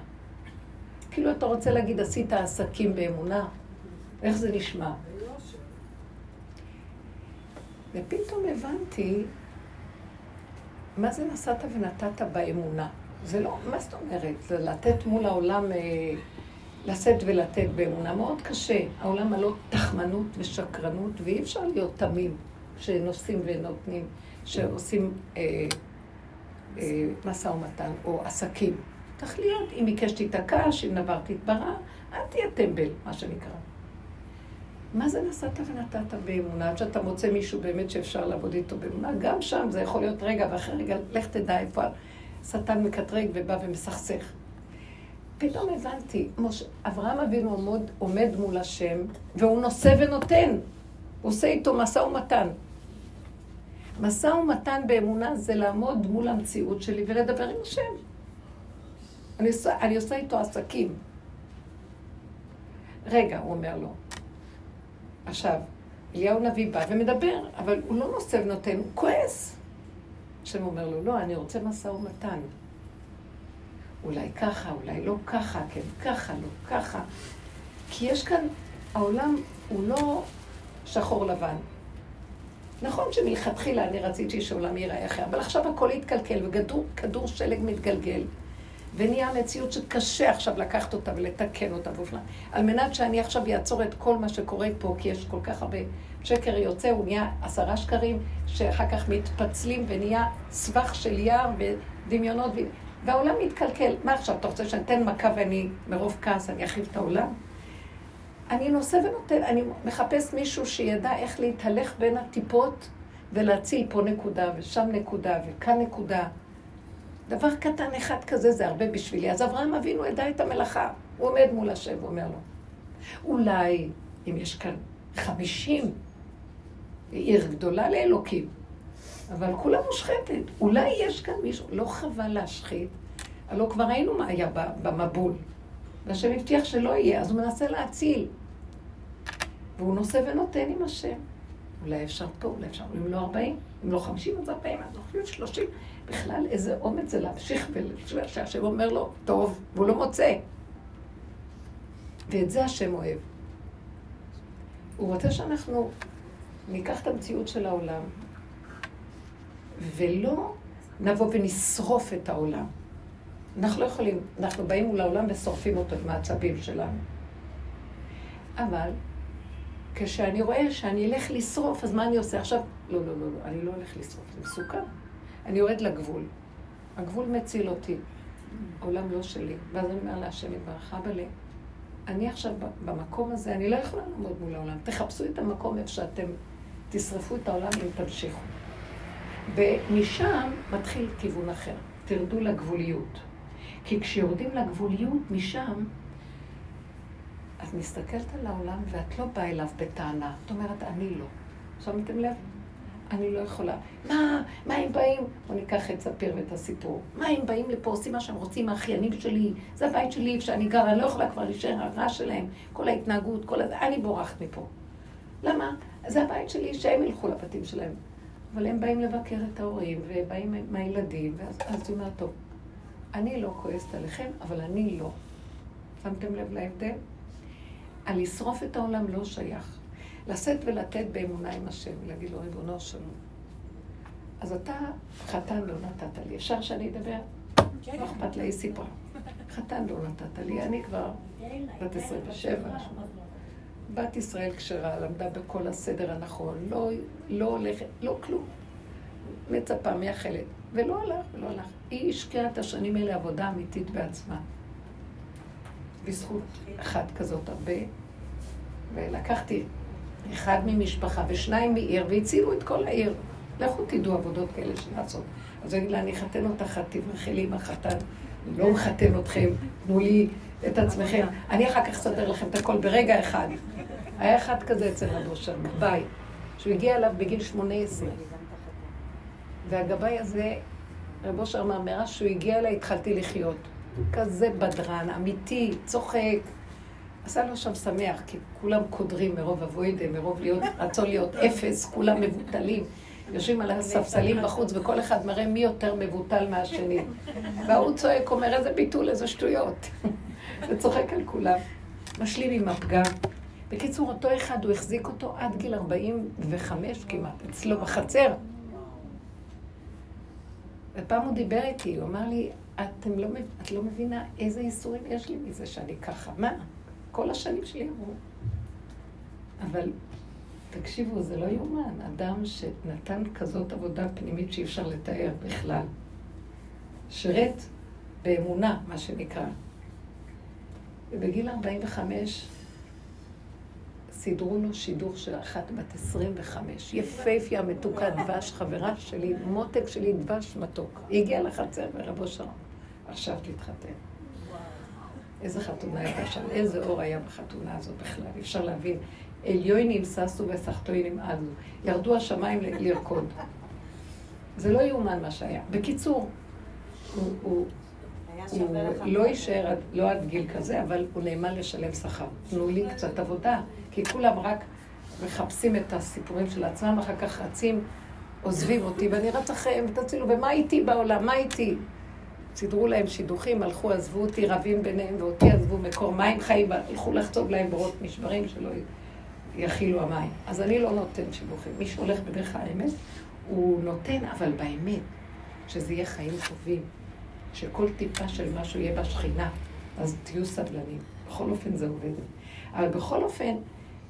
Speaker 2: כאילו אתה רוצה להגיד, עשית עסקים באמונה? איך זה נשמע? ופתאום הבנתי מה זה נסעת ונתת באמונה. זה לא, מה זאת אומרת? זה לתת מול העולם, אה, לשאת ולתת באמונה. מאוד קשה. העולם מלא תחמנות ושקרנות, ואי אפשר להיות תמים שנושאים ונותנים, שעושים אה, אה, משא ומתן או עסקים. להיות, אם ביקש תיתקע, שאם נבר תתברע, אל תהיה טמבל, מה שנקרא. מה זה נסעת ונתת באמונה? עד שאתה מוצא מישהו באמת שאפשר לעבוד איתו באמונה, גם שם זה יכול להיות רגע, ואחרי רגע, לך תדע איפה השטן מקטרג ובא ומסכסך. פתאום הבנתי, מוש... אברהם אבינו עומד, עומד מול השם, והוא נושא ונותן. הוא עושה איתו משא ומתן. משא ומתן באמונה זה לעמוד מול המציאות שלי ולדבר עם השם. אני עושה, אני עושה איתו עסקים. רגע, הוא אומר לו. עכשיו, אליהו נביא בא ומדבר, אבל הוא לא נושא ונותן, הוא כועס. השם אומר לו, לא, אני רוצה משא ומתן. אולי ככה, אולי לא ככה, כן ככה, לא ככה. כי יש כאן, העולם הוא לא שחור לבן. נכון שמלכתחילה אני רציתי שהעולם ייראה אחר, אבל עכשיו הכל התקלקל וכדור שלג מתגלגל. ונהיה מציאות שקשה עכשיו לקחת אותה ולתקן אותה ואופנה. על מנת שאני עכשיו אעצור את כל מה שקורה פה, כי יש כל כך הרבה שקר יוצא, הוא נהיה עשרה שקרים, שאחר כך מתפצלים ונהיה סבך של יער ודמיונות, והעולם מתקלקל. מה עכשיו, אתה רוצה שאני אתן מכה ואני, מרוב כעס, אני אחריב את העולם? אני נושא ונותן, אני מחפש מישהו שידע איך להתהלך בין הטיפות ולהציל פה נקודה ושם נקודה וכאן נקודה. דבר קטן אחד כזה זה הרבה בשבילי. אז אברהם אבינו ידע את המלאכה. הוא עומד מול השם ואומר לו, אולי, אם יש כאן חמישים, עיר גדולה לאלוקים, אבל כולה מושחתת. אולי יש כאן מישהו, לא חבל להשחית, הלוא כבר ראינו מה היה במבול. והשם הבטיח שלא יהיה, אז הוא מנסה להציל. והוא נושא ונותן עם השם. אולי אפשר פה, אולי אפשר, אם לא ארבעים, אם לא חמישים, אז ארבעים, אז אפילו שלושים. בכלל, איזה אומץ זה להמשיך שהשם אומר לו, טוב, והוא לא מוצא. ואת זה השם אוהב. הוא רוצה שאנחנו ניקח את המציאות של העולם, ולא נבוא ונשרוף את העולם. אנחנו לא יכולים, אנחנו באים מול העולם ושורפים אותו עם העצבים שלנו. אבל כשאני רואה שאני אלך לשרוף, אז מה אני עושה עכשיו? לא, לא, לא, לא, אני לא הולך לשרוף, זה מסוכן. אני יורד לגבול. הגבול מציל אותי. העולם לא שלי. ואז אני אומר להשם יתברך, אבא אני עכשיו במקום הזה, אני לא יכולה לעמוד מול העולם. תחפשו את המקום איפה שאתם תשרפו את העולם אם תמשיכו. ומשם מתחיל כיוון אחר. תרדו לגבוליות. כי כשיורדים לגבוליות, משם, מסתכלת על העולם ואת לא באה אליו בטענה. את אומרת, אני לא. שמתם לב? אני לא יכולה. מה, מה הם באים? בואו ניקח את ספיר ואת הסיפור. מה הם באים לפה, עושים מה שהם רוצים, האחיינים שלי, זה הבית שלי שאני גרה, אני לא יכולה כבר להישאר הרע שלהם, כל ההתנהגות, כל הזה, אני בורחת מפה. למה? זה הבית שלי, שהם ילכו לבתים שלהם. אבל הם באים לבקר את ההורים, ובאים עם הילדים, ואז היא אומרת, טוב, אני לא כועסת עליכם, אבל אני לא. שמתם לב להבדל? על לשרוף את העולם לא שייך. לשאת ולתת באמונה עם השם, ולהגיד לו, ריבונו שלום. אז אתה חתן לא נתת לי. אפשר שאני אדבר? כן. לא אכפת לה, היא סיפרה. חתן לא נתת לי, אני כבר בת 27. בת ישראל כשרה, למדה בכל הסדר הנכון, לא, לא הולכת, לא כלום. מצפה, מייחלת. ולא הלך, ולא הלך. היא השקיעה את השנים האלה עבודה אמיתית בעצמה. בזכות אחת כזאת הרבה. ולקחתי אחד ממשפחה ושניים מעיר, והצילו את כל העיר. לכו תדעו עבודות כאלה שנעשות. אז אני לה, אני אחתן אותך, תברכי לי עם החתן. לא מחתן אתכם, תנו לי את עצמכם. אני אחר כך אסדר לכם את הכל ברגע אחד. היה אחד כזה אצל רבו שם, ביי, שהוא הגיע אליו בגיל 18. והגבאי הזה, רבו שם אמר, מאז שהוא הגיע אליי התחלתי לחיות. כזה בדרן, אמיתי, צוחק. עשה לו שם שמח, כי כולם קודרים מרוב אבוידה, מרוב להיות, רצון להיות אפס, כולם מבוטלים. יושבים על הספסלים בחוץ, וכל אחד מראה מי יותר מבוטל מהשני. וההוא צועק, אומר, איזה ביטול, איזה שטויות. וצוחק על כולם. משלים עם הפגם. בקיצור, אותו אחד, הוא החזיק אותו עד גיל 45 כמעט, אצלו בחצר. ופעם הוא דיבר איתי, הוא אמר לי, אתם לא, את לא מבינה איזה ייסורים יש לי מזה שאני ככה. מה? כל השנים שלי אמרו. אבל תקשיבו, זה לא יאומן. אדם שנתן כזאת עבודה פנימית שאי אפשר לתאר בכלל. שירת באמונה, מה שנקרא. ובגיל 45 סידרו לו שידוך של אחת בת 25, יפייפיה, מתוקה, דבש, חברה שלי, מותק שלי, דבש מתוק. היא הגיעה לחצר ורבו שם, עכשיו תתחתן. איזה חתונה הייתה שם, איזה אור היה בחתונה הזאת בכלל, אי אפשר להבין. עליונים ששו וסחטוינים עלו, ירדו השמיים לרקוד. זה לא יאומן מה שהיה. בקיצור, הוא, הוא, הוא לא יישאר לא עד גיל כזה, אבל הוא נאמן לשלם שכר. תנו לי קצת עבודה, כי כולם רק מחפשים את הסיפורים של עצמם, אחר כך רצים, עוזבים אותי, ואני רץ אחריהם, ותצילו, ומה איתי בעולם? מה איתי? סידרו להם שידוכים, הלכו, עזבו אותי, רבים ביניהם, ואותי עזבו מקור מים חיים, הלכו לחצוב להם בורות נשברים שלא יכילו המים. אז אני לא נותן שידוכים. מי שהולך בדרך האמת, הוא נותן, אבל באמת, שזה יהיה חיים טובים, שכל טיפה של משהו יהיה בשכינה, אז תהיו סבלנים. בכל אופן זה עובד. אבל בכל אופן,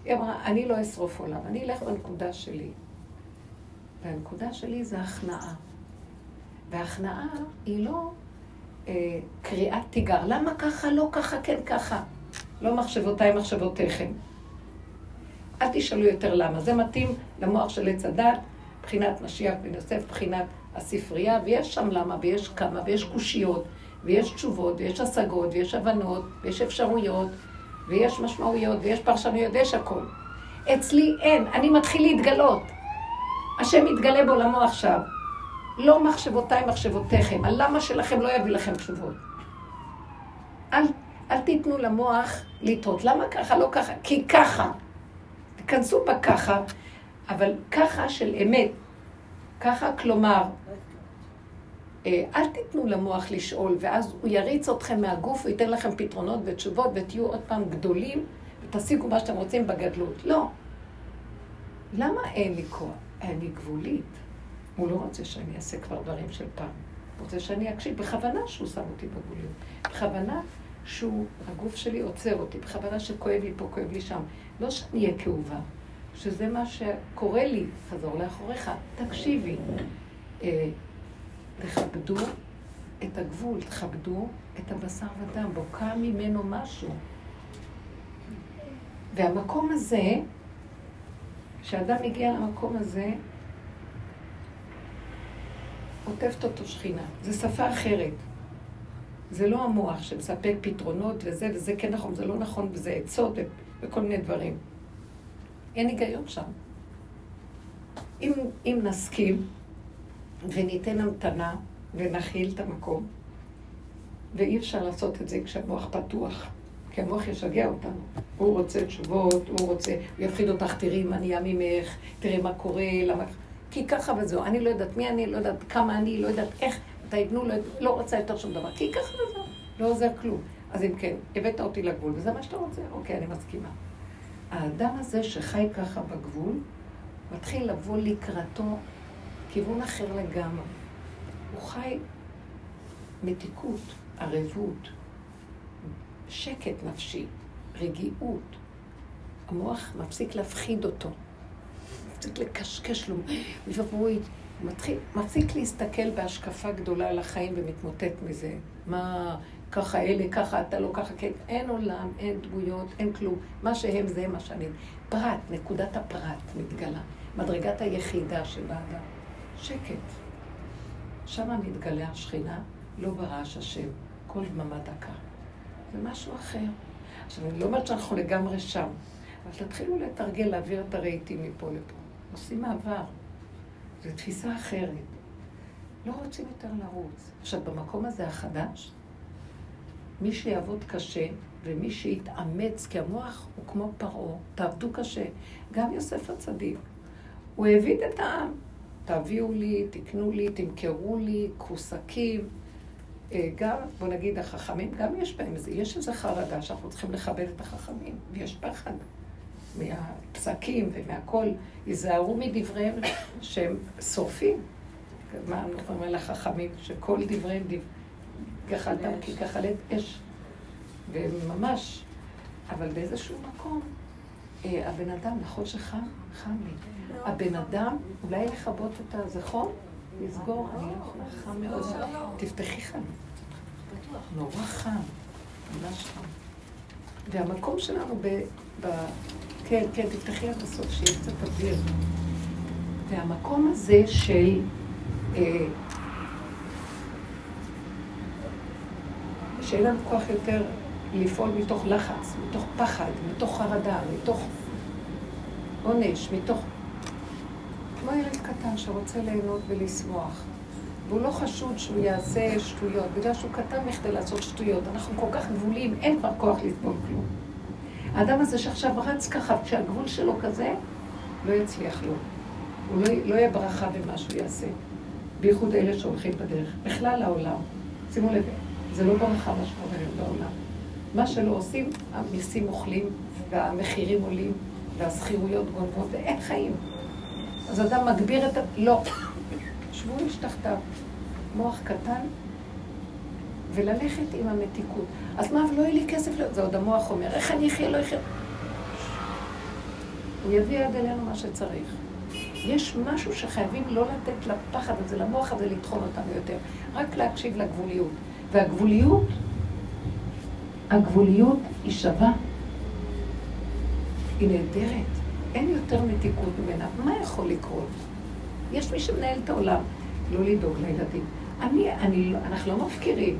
Speaker 2: היא אמרה, אני לא אשרוף עולם, אני אלך בנקודה שלי. והנקודה שלי זה הכנעה. והכנעה היא לא אה, קריאת תיגר. למה ככה, לא ככה, כן ככה? לא מחשבותיי, מחשבותיכם. אל תשאלו יותר למה. זה מתאים למוח של עץ הדת, בחינת משיח בן יוסף, בחינת הספרייה, ויש שם למה, ויש כמה, ויש קושיות, ויש תשובות, ויש השגות, ויש הבנות, ויש אפשרויות, ויש משמעויות, ויש פרשנויות, ויש הכל. אצלי אין, אני מתחיל להתגלות. השם יתגלה בעולמו עכשיו. לא מחשבותיי מחשבותיכם, הלמה שלכם לא יביא לכם תשובות. אל, אל תיתנו למוח לטעות. למה ככה, לא ככה? כי ככה. תיכנסו בככה, אבל ככה של אמת. ככה, כלומר, אה, אל תיתנו למוח לשאול, ואז הוא יריץ אתכם מהגוף, וייתן לכם פתרונות ותשובות, ותהיו עוד פעם גדולים, ותשיגו מה שאתם רוצים בגדלות. לא. למה אין לי כוח? אני גבולית. הוא לא רוצה שאני אעשה כבר דברים של פעם. הוא רוצה שאני אקשיב, בכוונה שהוא שם אותי בגבוליות. בכוונה שהוא, הגוף שלי עוצר אותי, בכוונה שכואב לי פה, כואב לי שם. לא שאני אהיה כאובה, שזה מה שקורה לי, חזור לאחוריך, תקשיבי. אה, תכבדו את הגבול, תכבדו את הבשר ודם, בוקע ממנו משהו. והמקום הזה, כשאדם מגיע למקום הזה, עוטפת אותו שכינה. זו שפה אחרת. זה לא המוח שמספק פתרונות וזה, וזה כן נכון, זה לא נכון, וזה עצות וכל מיני דברים. אין היגיון שם. אם, אם נסכים וניתן המתנה ונכיל את המקום, ואי אפשר לעשות את זה כשהמוח פתוח, כי המוח ישגע אותנו. הוא רוצה תשובות, הוא רוצה, הוא יפחיד אותך, תראי מה נהיה ממך, תראי מה קורה, למה... כי ככה וזהו, אני לא יודעת מי אני, לא יודעת כמה אני, לא יודעת איך, אתה יבנו, לא, לא רוצה יותר שום דבר, כי ככה וזהו, לא עוזר כלום. אז אם כן, הבאת אותי לגבול, וזה מה שאתה רוצה, אוקיי, אני מסכימה. האדם הזה שחי ככה בגבול, מתחיל לבוא לקראתו כיוון אחר לגמרי. הוא חי מתיקות, ערבות, שקט נפשי, רגיעות. המוח מפסיק להפחיד אותו. מפסיק לקשקש לו, מבואי, מתחיל, מפסיק להסתכל בהשקפה גדולה על החיים ומתמוטט מזה. מה, ככה אלה, ככה אתה לא ככה, כן. אין עולם, אין דמויות, אין כלום. מה שהם זה מה שאני... פרט, נקודת הפרט מתגלה. מדרגת היחידה של האדם. שקט. שם מתגלה השכינה, לא ברעש השם, כל דממה דקה. זה משהו אחר. עכשיו, אני לא אומרת שאנחנו לגמרי שם, אבל תתחילו לתרגל, להעביר את הרהיטים מפה לפה. עושים מעבר. זו תפיסה אחרת. לא רוצים יותר לרוץ. עכשיו, במקום הזה החדש, מי שיעבוד קשה ומי שיתאמץ, כי המוח הוא כמו פרעה, תעבדו קשה. גם יוסף הצדיק. הוא העביד את העם. תביאו לי, תקנו לי, תמכרו לי, קחו שקים. אה, גם, בוא נגיד, החכמים, גם יש בהם איזה, יש איזו חרדה שאנחנו צריכים לכבד את החכמים, ויש פחד מהפסקים ומהכל. היזהרו מדבריהם שהם שורפים. מה אנחנו אומרים על החכמים? שכל דבריהם דב... גחלתם כי גחלת אש. וממש, אבל באיזשהו מקום, אה, הבן אדם, נכון שחם? חם לי. הבן אדם, אולי לכבות את הזכור? לסגור, אני לא יכולה, חם מאוד. תפתחי חם. נורא חם, ממש חם. והמקום שלנו ב... ב... כן, כן, תפתחי עד הסוף, שיהיה קצת אוויר. והמקום הזה של... אה, שאין לנו כוח יותר לפעול מתוך לחץ, מתוך פחד, מתוך חרדה, מתוך עונש, מתוך כמו ילד קטן שרוצה ליהנות ולשמוח. והוא לא חשוד שהוא יעשה שטויות, בגלל שהוא קטן מכדי לעשות שטויות. אנחנו כל כך גבולים, אין כבר כוח לסבול כלום. האדם הזה שעכשיו רץ ככה, כשהגבול שלו כזה, לא יצליח לו. הוא לא, לא יהיה ברכה במה שהוא יעשה. בייחוד אלה שהולכים בדרך. בכלל העולם. שימו לב, זה לא ברכה מה שקורה היום בעולם. מה שלא עושים, המיסים אוכלים, והמחירים עולים, והשכירויות גונבות, ואין חיים. אז אדם מגביר את ה... לא. שבו איש תחתיו. מוח קטן, וללכת עם המתיקות. אז מה, אבל לא יהיה לי כסף, זה עוד המוח אומר, איך אני אחיה, לא אחיה. הוא יביא עד אלינו מה שצריך. יש משהו שחייבים לא לתת לפחד הזה, למוח הזה, לטחון אותנו יותר. רק להקשיב לגבוליות. והגבוליות, הגבוליות היא שווה. היא נהדרת. אין יותר מתיקות ממנה. מה יכול לקרות? יש מי שמנהל את העולם, לא לדאוג לילדים. אני, אני, אנחנו לא מפקירים.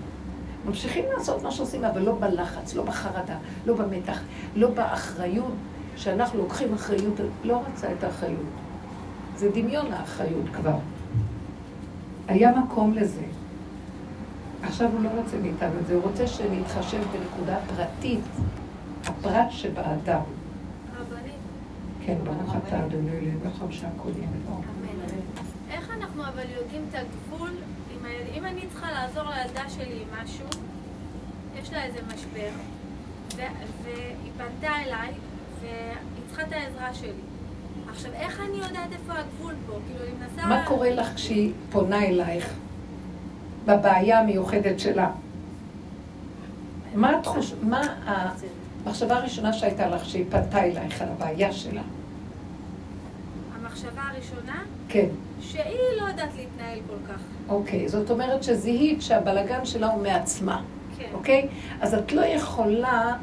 Speaker 2: ממשיכים לעשות מה שעושים, אבל לא בלחץ, לא בחרדה, לא במתח, לא באחריות, שאנחנו לוקחים אחריות, לא רצה את האחריות. זה דמיון האחריות כבר. היה מקום לזה. עכשיו הוא לא רוצה מאיתנו את זה, הוא רוצה שנתחשב בנקודה פרטית, הפרט שבאדם. כן, ברוך אתה אדוני אלוהים וחמשה קודם.
Speaker 4: אמן. איך אנחנו אבל יודעים את הגבול? אם אני צריכה לעזור לילדה שלי עם משהו, יש לה איזה משבר, והיא פנתה אליי, והיא צריכה את העזרה שלי. עכשיו, איך אני יודעת איפה הגבול פה? כאילו, אני מנסה...
Speaker 2: מה קורה לך כשהיא פונה אלייך בבעיה המיוחדת שלה? מה התחוש... מה המחשבה הראשונה שהייתה לך כשהיא פנתה אלייך על הבעיה שלה?
Speaker 4: המחשבה הראשונה,
Speaker 2: כן,
Speaker 4: שהיא לא יודעת להתנהל כל כך.
Speaker 2: אוקיי. זאת אומרת שזיהית שהבלגן שלה הוא מעצמה,
Speaker 4: כן.
Speaker 2: אוקיי? אז את לא יכולה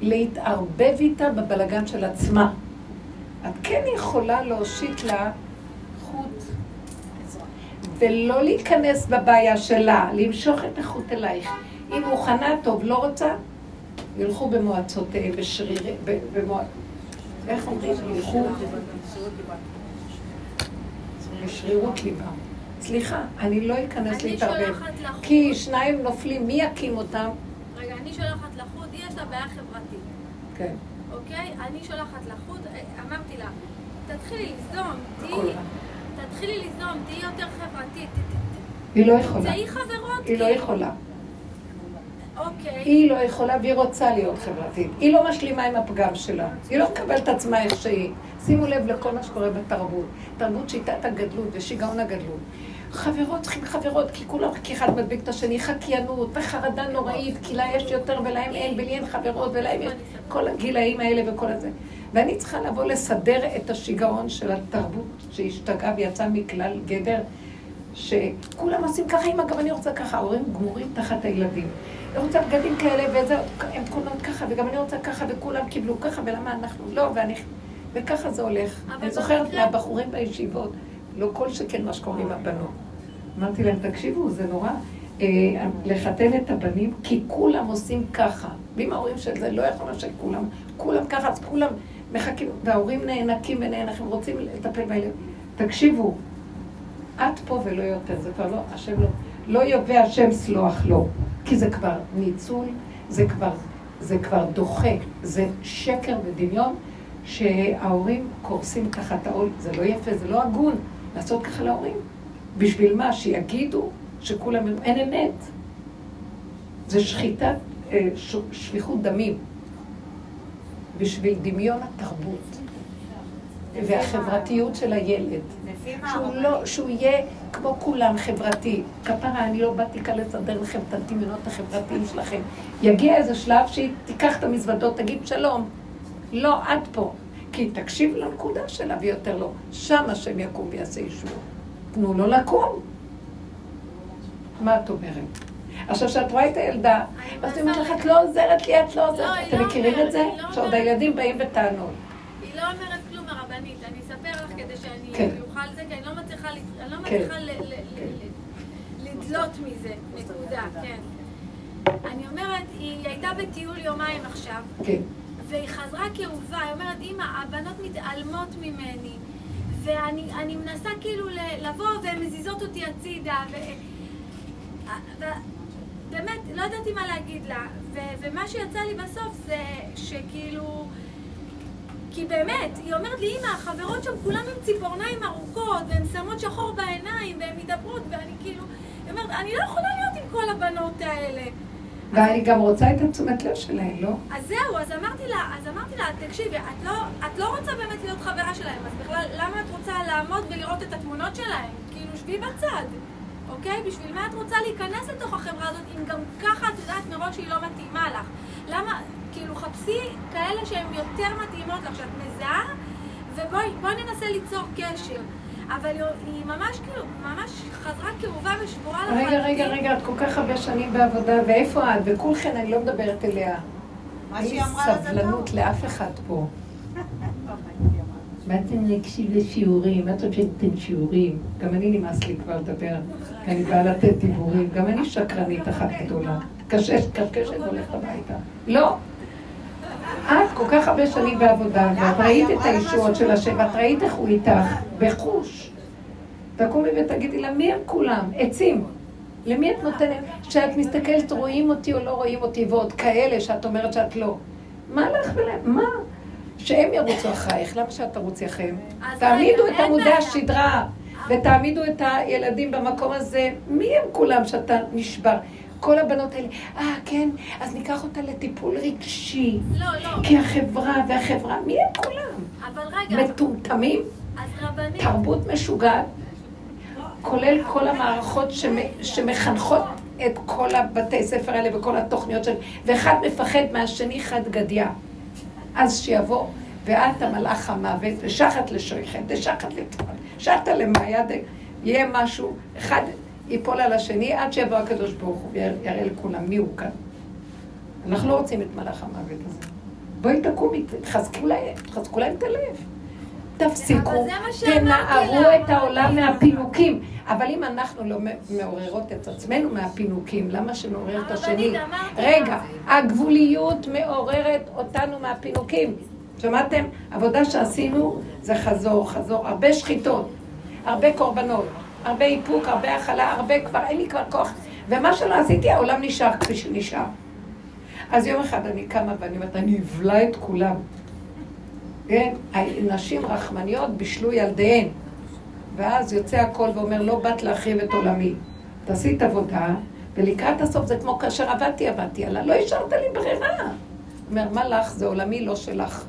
Speaker 2: להתערבב איתה בבלגן של עצמה. את כן יכולה להושיט לה ולא להיכנס בבעיה שלה, למשוך את החוט אלייך. היא מוכנה, טוב, לא רוצה, ילכו במועצותיהם, בשרירי... ב- במוע... איך אומרים? ילכו בשרירות ליבם. סליחה, אני לא אכנס להתערבב. כי שניים נופלים, מי יקים אותם?
Speaker 4: רגע, אני שולחת לחוט, יש לה בעיה חברתית.
Speaker 2: כן.
Speaker 4: אוקיי? אני שולחת לחוט, אה, אמרתי לה, תתחילי ליזום, תהיי. תתחילי ליזום, תהיי יותר חברתית,
Speaker 2: היא לא יכולה.
Speaker 4: תמצאי חברות,
Speaker 2: היא לא
Speaker 4: כאילו.
Speaker 2: יכולה.
Speaker 4: אוקיי,
Speaker 2: היא לא יכולה והיא רוצה להיות חברתית. היא לא משלימה עם הפגם שלה. היא לא מקבלת עצמה איך שהיא. שימו לב לכל מה שקורה בתרבות. תרבות שיטת הגדלות ושיגעון הגדלות. חברות צריכים חברות, כי כולם רק אחד מדביק את השני, חקיינות וחרדה נוראית, כי לה יש יותר ולהם אין, ולי אין חברות ולהם יש כל הגילאים האלה וכל הזה. ואני צריכה לבוא לסדר את השיגעון של התרבות שהשתגעה ויצאה מכלל גדר, שכולם עושים ככה, אמא, גם אני רוצה ככה, ההורים גמורים תחת הילדים. אני רוצה בגדים כאלה, וזה, הם כולם ככה, וגם אני רוצה ככה, וכולם קיבלו ככה, ולמה אנחנו לא, ואני... וככה זה הולך. אני זוכרת מהבחורים בישיבות, לא כל שכן מה שקורה עם הבנות. אמרתי להם, תקשיבו, זה נורא אה, לחתן את הבנים, כי כולם עושים ככה. ואם ההורים של זה לא יכולים שכולם, כולם ככה, אז כולם מחכים, וההורים נאנקים ונאנחים, רוצים לטפל בילדים. תקשיבו, את פה ולא יותר, זה כבר לא, השם לא, לא יובא השם סלוח לו, כי זה כבר ניצול, זה כבר, זה כבר דוחה, זה שקר ודמיון, שההורים קורסים תחת העול, זה לא יפה, זה לא הגון לעשות ככה להורים. בשביל מה? שיגידו שכולם, אין אמת. זה שחיטת, אה, שפיכות דמים. בשביל דמיון התרבות והחברתיות של הילד. שהוא? לא, שהוא יהיה כמו כולם חברתי. כפרה, אני לא באתי כאן לסדר לכם את הדמיונות החברתיים שלכם. יגיע איזה שלב שהיא תיקח את המזוודות, תגיד שלום. לא, עד פה. כי תקשיב לנקודה שלה ויותר לא. שם השם יקום ויעשה ישוע. תנו לו לקום. מה את אומרת? עכשיו, כשאת רואה את הילדה, אז היא אומרת לך, את לא עוזרת לי, את לא עוזרת.
Speaker 4: היא
Speaker 2: אתם
Speaker 4: לא
Speaker 2: מכירים את זה?
Speaker 4: לא
Speaker 2: שעוד. הילדים באים בטענות.
Speaker 4: היא לא אומרת כלום הרבנית, אני אספר לך כדי שאני
Speaker 2: כן.
Speaker 4: אוכל זה, כי אני לא מצליחה, לא
Speaker 2: כן.
Speaker 4: לדלות מזה, נקודה, כן. אני אומרת, היא הייתה בטיול יומיים עכשיו,
Speaker 2: כן.
Speaker 4: והיא חזרה כאובה, היא אומרת, אמא, הבנות מתעלמות ממני, ואני אני מנסה כאילו לבוא והן מזיזות אותי הצידה, ו... באמת, לא ידעתי מה להגיד לה, ו... ומה שיצא לי בסוף זה שכאילו... כי באמת, היא אומרת לי, אמא, החברות שם כולן עם ציפורניים ארוכות, והן שמות שחור בעיניים, והן מדברות, ואני כאילו... היא אומרת, אני לא יכולה להיות עם כל הבנות האלה.
Speaker 2: ואני גם רוצה את התשומת לב שלהן, לא?
Speaker 4: אז זהו, אז אמרתי לה, אז אמרתי לה, תקשיבי, את לא, את לא רוצה באמת להיות חברה שלהם, אז בכלל, למה את רוצה לעמוד ולראות את התמונות שלהם? כאילו, שבי בצד, אוקיי? בשביל מה את רוצה להיכנס לתוך החברה הזאת, אם גם ככה את יודעת מראש שהיא לא מתאימה לך? למה, כאילו, חפשי כאלה שהן יותר מתאימות לך, שאת מזהה, ובואי בואי ננסה ליצור קשר. אבל היא, ממש כאילו, ממש חזרה כאובה ושבורה לחלוטין.
Speaker 2: רגע, רגע, רגע, את כל כך הרבה שנים בעבודה, ואיפה את? וכולכן, אני לא מדברת אליה.
Speaker 5: מה
Speaker 2: אין
Speaker 5: שהיא אמרה לה זה
Speaker 2: סבלנות
Speaker 5: טוב.
Speaker 2: לאף אחד פה. באתם להקשיב לשיעורים, את שאתם שיעורים? גם אני נמאס לי כבר לדבר, כי אני באה לתת דיבורים. גם אני שקרנית אחת גדולה. קשה, קשקשת והולכת הביתה. לא. את כל כך הרבה שנים בעבודה, ואת ראית את הישועות של השם, ואת ראית איך הוא איתך, בחוש. תקומי ותגידי לה, מי הם כולם? עצים. למי את נותנת? כשאת מסתכלת, רואים אותי או לא רואים אותי, ועוד כאלה שאת אומרת שאת לא. מה לך ולהם? מה? שהם ירוצו אחרייך, למה שאת תרוצי אחריהם? תעמידו את עמודי. השדרה, ותעמידו את הילדים במקום הזה. מי הם כולם שאתה נשבר? כל הבנות האלה, אה, כן, אז ניקח אותה לטיפול רגשי.
Speaker 4: לא, לא.
Speaker 2: כי החברה והחברה, מי הם כולם?
Speaker 4: אבל רגע,
Speaker 2: מטומטמים?
Speaker 4: אז רבנית,
Speaker 2: תרבות משוגעת, כולל כל המערכות שמ- שמחנכות את כל הבתי ספר האלה וכל התוכניות של... ואחד מפחד מהשני חד גדיא. אז שיבוא, ואת המלאך המוות, ושחת לשויכם, דשחת לטבע, שחת למעיד, יהיה משהו, אחד ייפול על השני עד שיבוא הקדוש ברוך הוא ויראה לכולם מי הוא כאן. אנחנו לא רוצים את מלאך המוות הזה. בואי תקומי, תחזקו להם, תחזקו להם את הלב. תפסיקו, תנערו. את העולם מהפינוקים. אבל אם אנחנו לא מעוררות את עצמנו מהפינוקים, למה שנעורר את השני? רגע. הגבוליות מעוררת אותנו מהפינוקים. שמעתם? עבודה שעשינו זה חזור, חזור, הרבה שחיטות, הרבה קורבנות, הרבה איפוק, הרבה הכלה, הרבה כבר, אין לי כבר כוח. ומה שלא עשיתי, העולם נשאר כפי שנשאר. אז יום אחד אני קמה ואני אומרת, אני אבלע את כולם. כן? נשים רחמניות בישלו ילדיהן. ואז יוצא הקול ואומר, לא באת להחריב את עולמי. תעשי את עבודה, ולקראת הסוף זה כמו כאשר עבדתי, עבדתי עלה. לא השארת לי ברירה. אומר, מה לך? זה עולמי לא שלך.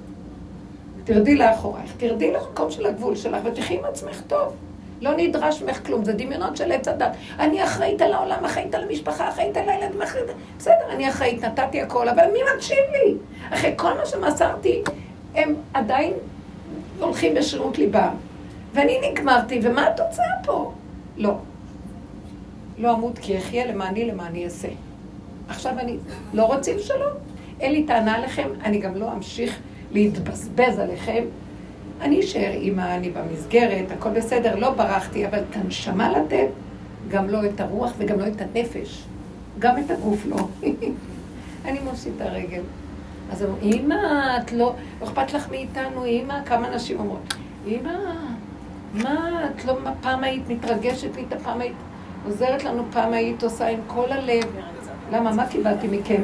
Speaker 2: תרדי לאחורייך, תרדי למקום של הגבול שלך ותחי עם עצמך טוב. לא נדרש ממך כלום, זה דמיונות של עץ הדת. אני אחראית על העולם, אחראית על המשפחה, אחראית על הילדים, אחראית... בסדר, אני אחראית, נתתי הכל, אבל מי מקשיב לי? אחרי כל מה שמסרתי, הם עדיין הולכים בשירות ליבם. ואני נגמרתי, ומה התוצאה פה? לא. לא אמות כי אחיה למעני למעני אעשה. עכשיו אני, לא רוצים שלום? אין לי טענה עליכם, אני גם לא אמשיך להתבזבז עליכם. אני אשאר אימא, אני במסגרת, הכל בסדר, לא ברחתי, אבל את הנשמה לתת, גם לא את הרוח וגם לא את הנפש. גם את הגוף לא. אני מושיט הרגל. אז אמרו, אימא, את לא, לא אכפת לך מאיתנו, אימא, כמה נשים אומרות, אימא, מה, את לא פעם היית מתרגשת לי, פעם היית עוזרת לנו, פעם היית עושה עם כל הלב. למה, מה קיבלתי מכם?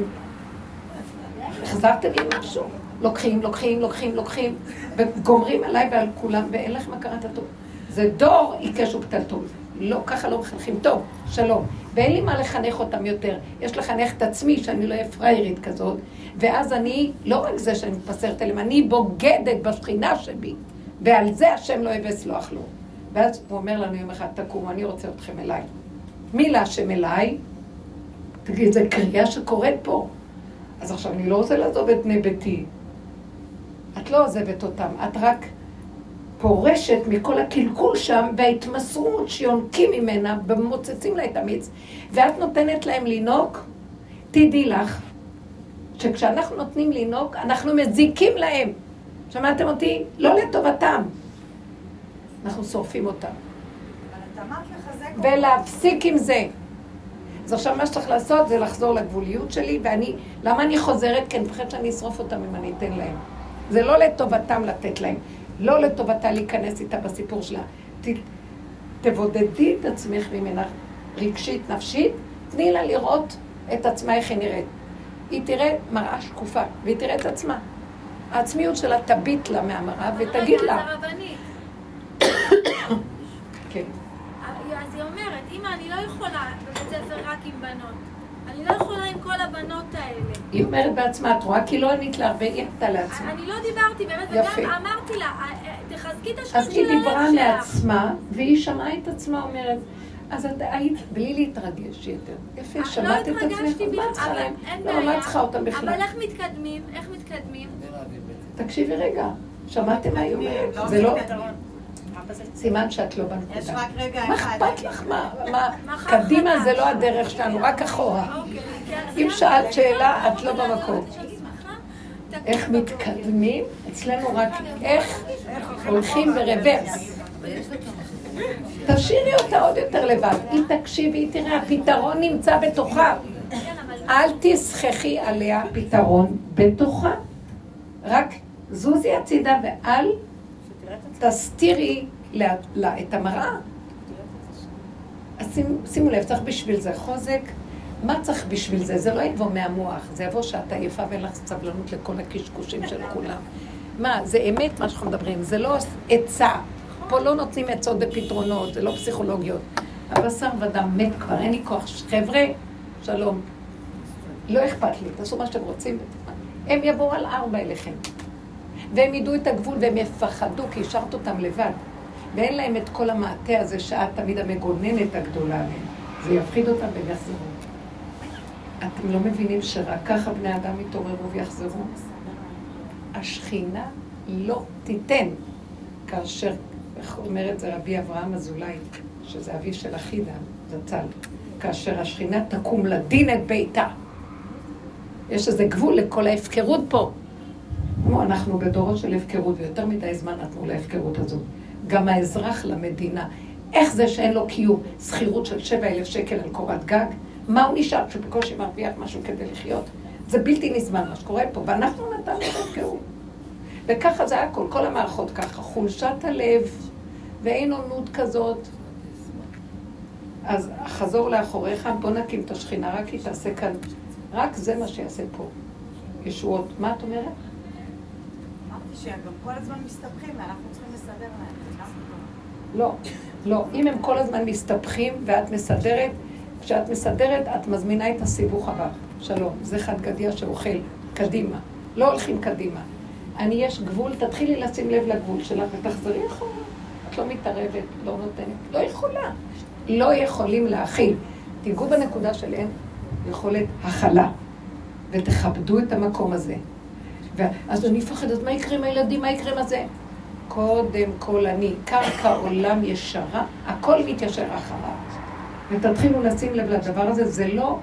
Speaker 2: החזרתם לי משהו? לוקחים, לוקחים, לוקחים, לוקחים, וגומרים עליי ועל כולם, ואין לך מה קראת טוב. זה דור עיקש ופתלתול. לא, ככה לא מחנכים. טוב, שלום. ואין לי מה לחנך אותם יותר. יש לחנך את עצמי, שאני לא אהיה פריירית כזאת, ואז אני, לא רק זה שאני מתפסרת עליהם, אני בוגדת בשכינה שבי, ועל זה השם לא יבא סלוח לו. ואז הוא אומר לנו יום אחד, תקומו, אני רוצה אתכם אליי. מי להשם אליי? תגיד, זו קריאה שקורית פה. אז עכשיו, אני לא רוצה לעזוב את בני ביתי. את לא עוזבת אותם, את רק פורשת מכל הקלקול שם וההתמסרות שיונקים ממנה ומוצצים לה את המיץ, ואת נותנת להם לנהוג, תדעי לך שכשאנחנו נותנים לנהוג, אנחנו מזיקים להם. שמעתם אותי? לא לטובתם. אנחנו שורפים אותם. ולהפסיק עם זה. אז עכשיו מה שצריך לעשות זה לחזור לגבוליות שלי, ואני, למה אני חוזרת? כי אני מפחדת שאני אשרוף אותם אם אני אתן להם. זה לא לטובתם לתת להם, לא לטובתה להיכנס איתה בסיפור שלה. ת, תבודדי את עצמך ממנה רגשית, נפשית, תני לה לראות את עצמה איך היא נראית. היא תראה מראה שקופה, והיא תראה את עצמה. העצמיות שלה תביט לה מהמראה ותגיד לה. כן.
Speaker 4: אז היא אומרת, אמא, אני לא יכולה בבית ספר רק עם בנות. אני לא יכולה עם כל הבנות האלה.
Speaker 2: היא אומרת בעצמה, את רואה? כי לא ענית לה הרבה, היא ענתה לעצמה.
Speaker 4: אני לא דיברתי באמת,
Speaker 2: יפה.
Speaker 4: וגם אמרתי לה, "אה, אה, תחזקי את
Speaker 2: אז
Speaker 4: של
Speaker 2: היא דיברה
Speaker 4: הלב שלך.
Speaker 2: מעצמה, והיא שמעה את עצמה אומרת, אז את היית, בלי להתרגש יותר. יפה,
Speaker 4: לא
Speaker 2: שמעת את עצמך, אז מה את צריכה
Speaker 4: אבל
Speaker 2: להם?
Speaker 4: אין
Speaker 2: לא. את צריכה אותם בכלל?
Speaker 4: אבל איך מתקדמים? איך מתקדמים?
Speaker 2: תקשיבי רגע, שמעתם מה היא אומרת? זה לא... סימן שאת לא
Speaker 5: יש
Speaker 2: בנקודה.
Speaker 5: רק רגע
Speaker 2: מה
Speaker 5: אחד.
Speaker 2: אכפת לך? מה? מה? קדימה. זה לא הדרך שלנו, רק אחורה.
Speaker 4: אוקיי, כן,
Speaker 2: אם שאלת. שאלה, את לא במקום. איך מתקדמים? אצלנו רק איך הולכים ברוורס. תשאירי אותה עוד יותר לבד. אם תקשיבי, תראה, הפתרון נמצא בתוכה. אל תסחחי עליה פתרון בתוכה. רק זוזי הצידה ואל תסתירי לה, לה את המראה. אז שימו, שימו לב, צריך בשביל זה חוזק. מה צריך בשביל זה? זה לא יבוא מהמוח, זה יבוא שאת עייפה ואין לך סבלנות לכל הקשקושים של כולם. מה, זה אמת מה שאנחנו מדברים, זה לא עצה. פה לא נותנים עצות ופתרונות, זה לא פסיכולוגיות. הבשר ודם מת כבר, אין לי כוח. חבר'ה, שלום. לא אכפת לי, תעשו מה שאתם רוצים. הם יבואו על ארבע אליכם. והם ידעו את הגבול והם יפחדו, כי השארת אותם לבד. ואין להם את כל המעטה הזה שאת תמיד המגוננת הגדולה עליהם. זה יפחיד אותם והם יחזרו. אתם לא מבינים שרק ככה בני אדם יתעוררו ויחזרו? השכינה לא תיתן כאשר, איך אומר את זה רבי אברהם אזולאי, שזה אבי של אחידה, זצ"ל, כאשר השכינה תקום לדין את ביתה. יש איזה גבול לכל ההפקרות פה. כמו אנחנו בדורות של הפקרות, ויותר מדי זמן נתנו להפקרות הזאת. גם האזרח למדינה. איך זה שאין לו קיום? שכירות של שבע אלף שקל על קורת גג? מה הוא נשאר כשהוא בקושי מרוויח משהו כדי לחיות? זה בלתי נסבל מה שקורה פה, ואנחנו נתנו את הפקרות. וככה זה הכל, כל המערכות ככה. חולשת הלב ואין עונות כזאת. אז חזור לאחוריך, בוא נקים את השכינה, רק היא תעשה כאן. רק זה מה שיעשה פה. ישועות. מה את אומרת?
Speaker 5: אמרתי שהם גם כל הזמן מסתבכים ואנחנו צריכים לסדר להם.
Speaker 2: לא, לא. אם הם כל הזמן מסתבכים ואת מסדרת, כשאת מסדרת את מזמינה את הסיבוך הבא. שלום. זה חד גדיה שאוכל קדימה. לא הולכים קדימה. אני, יש גבול, תתחילי לשים לב לגבול שלך ותחזרי אחורה. את לא מתערבת, לא נותנת, לא יכולה. לא יכולים להכיל. תיגעו בנקודה של אין יכולת הכלה, ותכבדו את המקום הזה. ואז אני מפחדת, מה יקרה עם הילדים, מה יקרה עם זה? קודם כל אני, קרקע עולם ישרה, הכל מתיישר אחריו. ותתחילו לשים לב לדבר הזה, זה לא,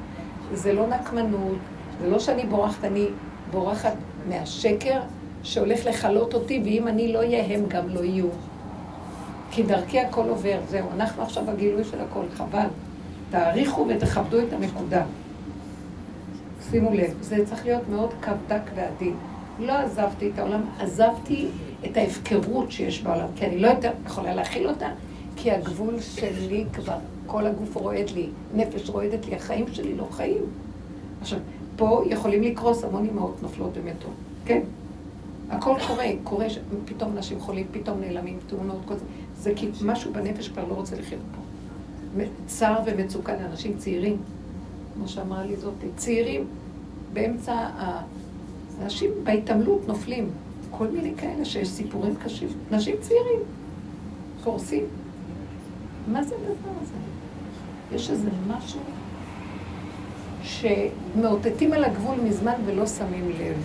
Speaker 2: זה לא נקמנות, זה לא שאני בורחת, אני בורחת מהשקר שהולך לכלות אותי, ואם אני לא אהיה, הם גם לא יהיו. כי דרכי הכל עובר, זהו, אנחנו עכשיו הגילוי של הכל, חבל. תעריכו ותכבדו את הנקודה. שימו לב, זה צריך להיות מאוד קו דק ועדין. לא עזבתי את העולם, עזבתי את ההפקרות שיש בעולם, כי אני לא יותר יכולה להכיל אותה, כי הגבול שלי כבר, כל הגוף רועד לי, נפש רועדת לי, החיים שלי לא חיים. עכשיו, פה יכולים לקרוס המון אמהות נופלות ומתות, כן? הכל קורה, קורה פתאום אנשים חולים, פתאום נעלמים, תאונות, כל זה. זה כי משהו בנפש כבר לא רוצה לחיות פה. צער ומצוקה לאנשים צעירים, כמו שאמרה לי זאתי, צעירים באמצע ה... אנשים בהתעמלות נופלים, כל מיני כאלה שיש סיפורים קשים. אנשים צעירים, קורסים. מה זה הדבר הזה? יש איזה משהו שמאותתים על הגבול מזמן ולא שמים לב.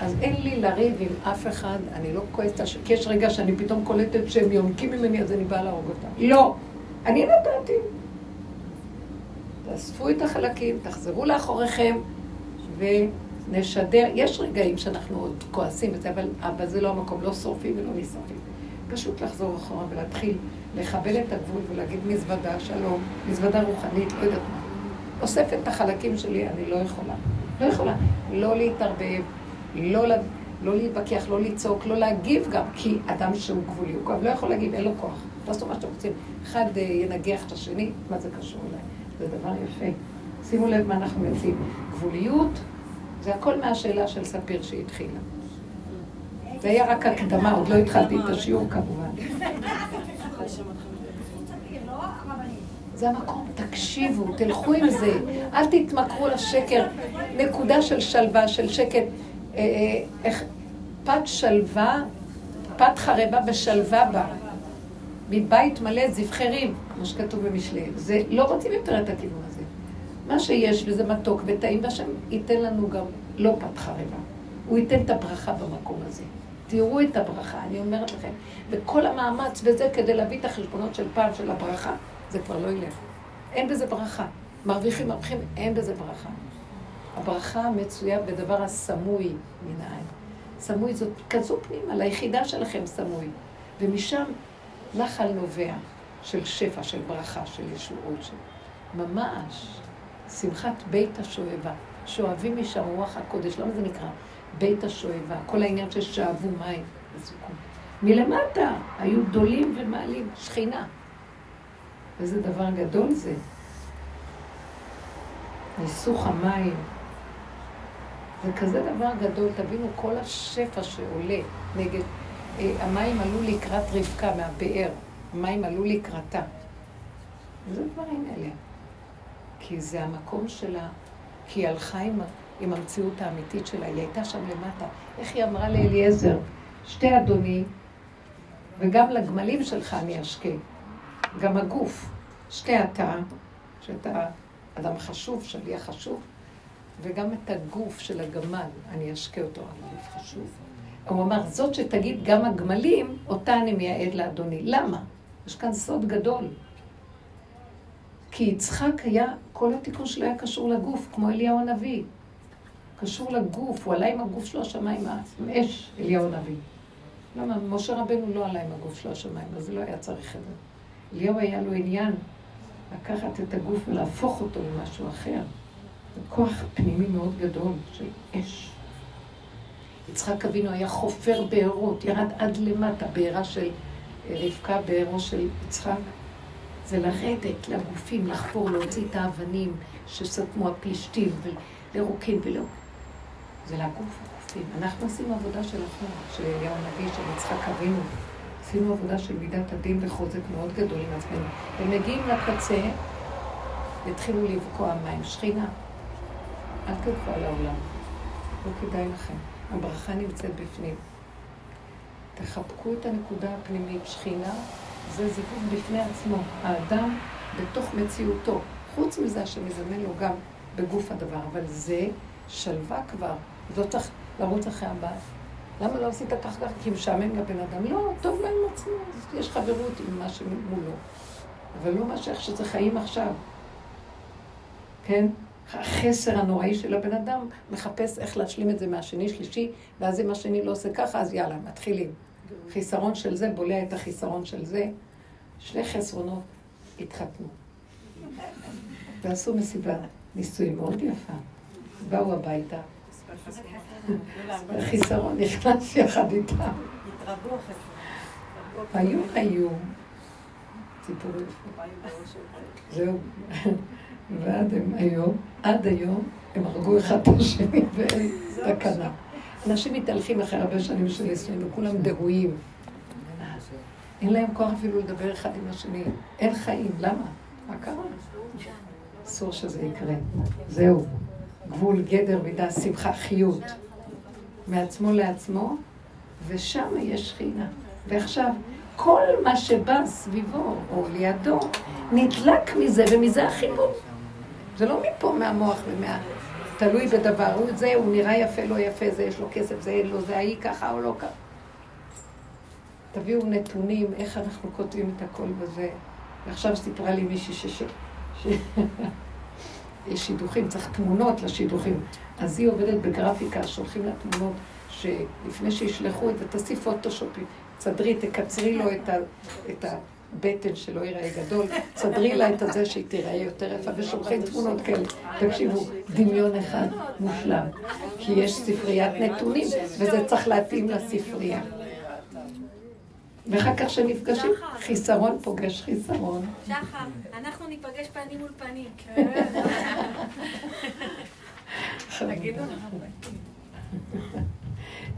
Speaker 2: אז אין לי לריב עם אף אחד, אני לא כועסת, כי יש רגע שאני פתאום קולטת שהם יונקים ממני, אז אני באה להרוג אותם. לא, אני נתתי. תאספו את החלקים, תחזרו לאחוריכם ונשדר. יש רגעים שאנחנו עוד כועסים וזה, אבל, אבל זה לא המקום, לא שורפים ולא נשרפים. פשוט לחזור אחורה ולהתחיל לכבד את הגבול ולהגיד מזוודה, שלום, מזוודה רוחנית, לא יודעת מה. אוספת את החלקים שלי, אני לא יכולה. לא יכולה. לא להתערבב, לא, לא להתווכח, לא לצעוק, לא להגיב גם, כי אדם שהוא גבולי, הוא גם לא יכול להגיב, אין לו כוח. תעשו מה שאתם רוצים. אחד אה, ינגח את השני, מה זה קשור אליי? זה דבר יפה. שימו לב מה אנחנו מציעים. גבוליות, זה הכל מהשאלה של ספיר שהתחילה. זה היה רק הקדמה, עוד לא התחלתי את השיעור כמובן. זה המקום, תקשיבו, תלכו עם זה, אל תתמכרו לשקר. נקודה של שלווה, של שקט. אה, אה, פת שלווה, פת חרבה ושלווה בה. מבית מלא זבחי ריב, כמו שכתוב במשלי. זה, לא רוצים יותר את הכיוון הזה. מה שיש, וזה מתוק וטעים, והשם ייתן לנו גם לא פת חרבה. הוא ייתן את הברכה במקום הזה. תראו את הברכה, אני אומרת לכם. וכל המאמץ וזה כדי להביא את החשבונות של פעם של הברכה, זה כבר לא ילך. אין בזה ברכה. מרוויחים, מרוויחים, אין בזה ברכה. הברכה מצויה בדבר הסמוי מן העין. סמוי זאת כזו פנימה, ליחידה שלכם סמוי. ומשם נחל נובע של שפע, של ברכה, של ישועות, של... ממש שמחת בית השואבה. שואבים משם רוח הקודש, למה זה נקרא בית השואבה? כל העניין ששאבו מים בסוכות. מלמטה היו גדולים ומעלים, שכינה. איזה דבר גדול זה. ניסוך המים. זה כזה דבר גדול, תבינו, כל השפע שעולה נגד... אה, המים עלו לקראת רבקה מהבאר, המים עלו לקראתה. איזה דברים אלה. כי זה המקום שלה, כי היא הלכה עם, עם המציאות האמיתית שלה, היא הייתה שם למטה. איך היא אמרה לאליעזר? שתי אדוני, וגם לגמלים שלך אני אשקה. גם הגוף, שתי אתה, שאתה אדם חשוב, שליח חשוב, וגם את הגוף של הגמל, אני אשקה אותו, הגוף חשוב. הוא אמר, זאת שתגיד גם הגמלים, אותה אני מייעד לאדוני. למה? יש כאן סוד גדול. כי יצחק היה, כל התיקון שלו היה קשור לגוף, כמו אליהו הנביא. קשור לגוף, הוא עלה עם הגוף שלו השמיים, עם אש, אליהו הנביא. למה? משה רבנו לא עלה עם הגוף שלו השמיים, אז לא היה צריך את זה. אליהו היה לו עניין לקחת את הגוף ולהפוך אותו למשהו אחר. זה כוח פנימי מאוד גדול של אש. יצחק אבינו היה חופר בארות, ירד עד למטה, בארה של רבקה, בארו של יצחק. זה לרדת לגופים, לחפור, להוציא את האבנים שסתמו הפלישתים, ולרוקן ולא. זה לגוף הגופים. אנחנו עשינו עבודה של החור, של אליהו הנביא, של יצחק אבינו. עשינו עבודה של מידת הדין וחוזק מאוד גדול עם עצמנו. ומגיעים לקצה, התחילו לבקוע מים. שכינה, אל תלכו על העולם. לא כדאי לכם. הברכה נמצאת בפנים. תחבקו את הנקודה הפנימית. שכינה זה זיווג בפני עצמו. האדם בתוך מציאותו. חוץ מזה שמזמן לו גם בגוף הדבר. אבל זה שלווה כבר. לא צריך לרוץ אחרי הבא. למה לא עשית כך כך? כי משעמם לבן אדם. לא, טוב להם עצמו. יש חברות עם מה שמולו. אבל לא מה שאיך שזה חיים עכשיו. כן? החסר הנוראי של הבן אדם מחפש איך להשלים את זה מהשני, שלישי, ואז אם השני לא עושה ככה, אז יאללה, מתחילים. חיסרון של זה בולע את החיסרון של זה. שני חסרונות התחתנו. ועשו מסיבת נישואים מאוד יפה. באו הביתה. החיסרון נכנס יחד איתם. התרבו החסרונות. היו, היו. סיפור יפה. זהו. ועד היום, עד היום, הם הרגו אחד את השני ואין תקנה. אנשים מתהלכים אחרי הרבה שנים של נישואים וכולם דהויים. אין להם כוח אפילו לדבר אחד עם השני. אין חיים, למה? מה קרה? אסור שזה יקרה. זהו. גבול, גדר, מידה, שמחה, חיות. מעצמו לעצמו, ושם יש שכינה. ועכשיו, כל מה שבא סביבו או לידו, נדלק מזה, ומזה החיבור. זה לא מפה, מהמוח ומה... תלוי בדבר, הוא זה, הוא נראה יפה, לא יפה, זה יש לו כסף, זה אין לו, זה ההיא ככה או לא ככה. תביאו נתונים, איך אנחנו כותבים את הכל בזה. ועכשיו סיפרה לי מישהי שש... ש... יש שידוכים, צריך תמונות לשידוכים. אז היא עובדת בגרפיקה, שולחים לה תמונות, שלפני שישלחו את זה, תעשי פוטושופים, תסדרי, תקצרי לו את, ה... את הבטן שלא ייראה גדול, תסדרי לה את הזה שהיא תיראה יותר יפה, ושולחים תמונות כאלה. תקשיבו, דמיון אחד מושלם. כי יש ספריית נתונים, וזה צריך להתאים לספרייה. ואחר כך כשנפגשים, חיסרון פוגש חיסרון.
Speaker 4: שחר, אנחנו ניפגש פנים מול פנים.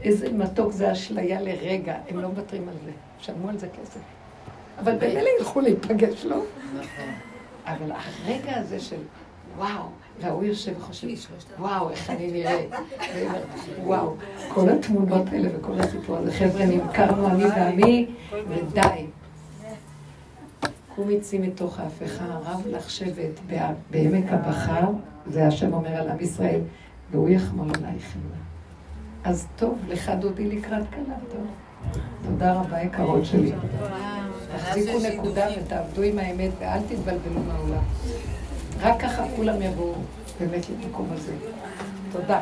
Speaker 2: איזה מתוק זה אשליה לרגע, הם לא מוותרים על זה. שמעו על זה כסף. אבל במילא ילכו להיפגש, לא? נכון. אבל הרגע הזה של וואו, והוא יושב וחושב, וואו, איך אני נראה. וואו, כל התמונות האלה וכל הסיפור הזה, חבר'ה, נמכרנו אני ועמי, ודי. קומי צאי מתוך ההפכה, רב לך שבט בעמק הבכר, זה השם אומר על עם ישראל, והוא יחמול עלייך חמלה. אז טוב, לך דודי לקראת כלה, טוב. תודה רבה, יקרות שלי. תחזיקו נקודה ותעבדו עם האמת ואל תתבלבלו מהעולם. רק ככה כולם יבואו באמת למקום הזה. תודה.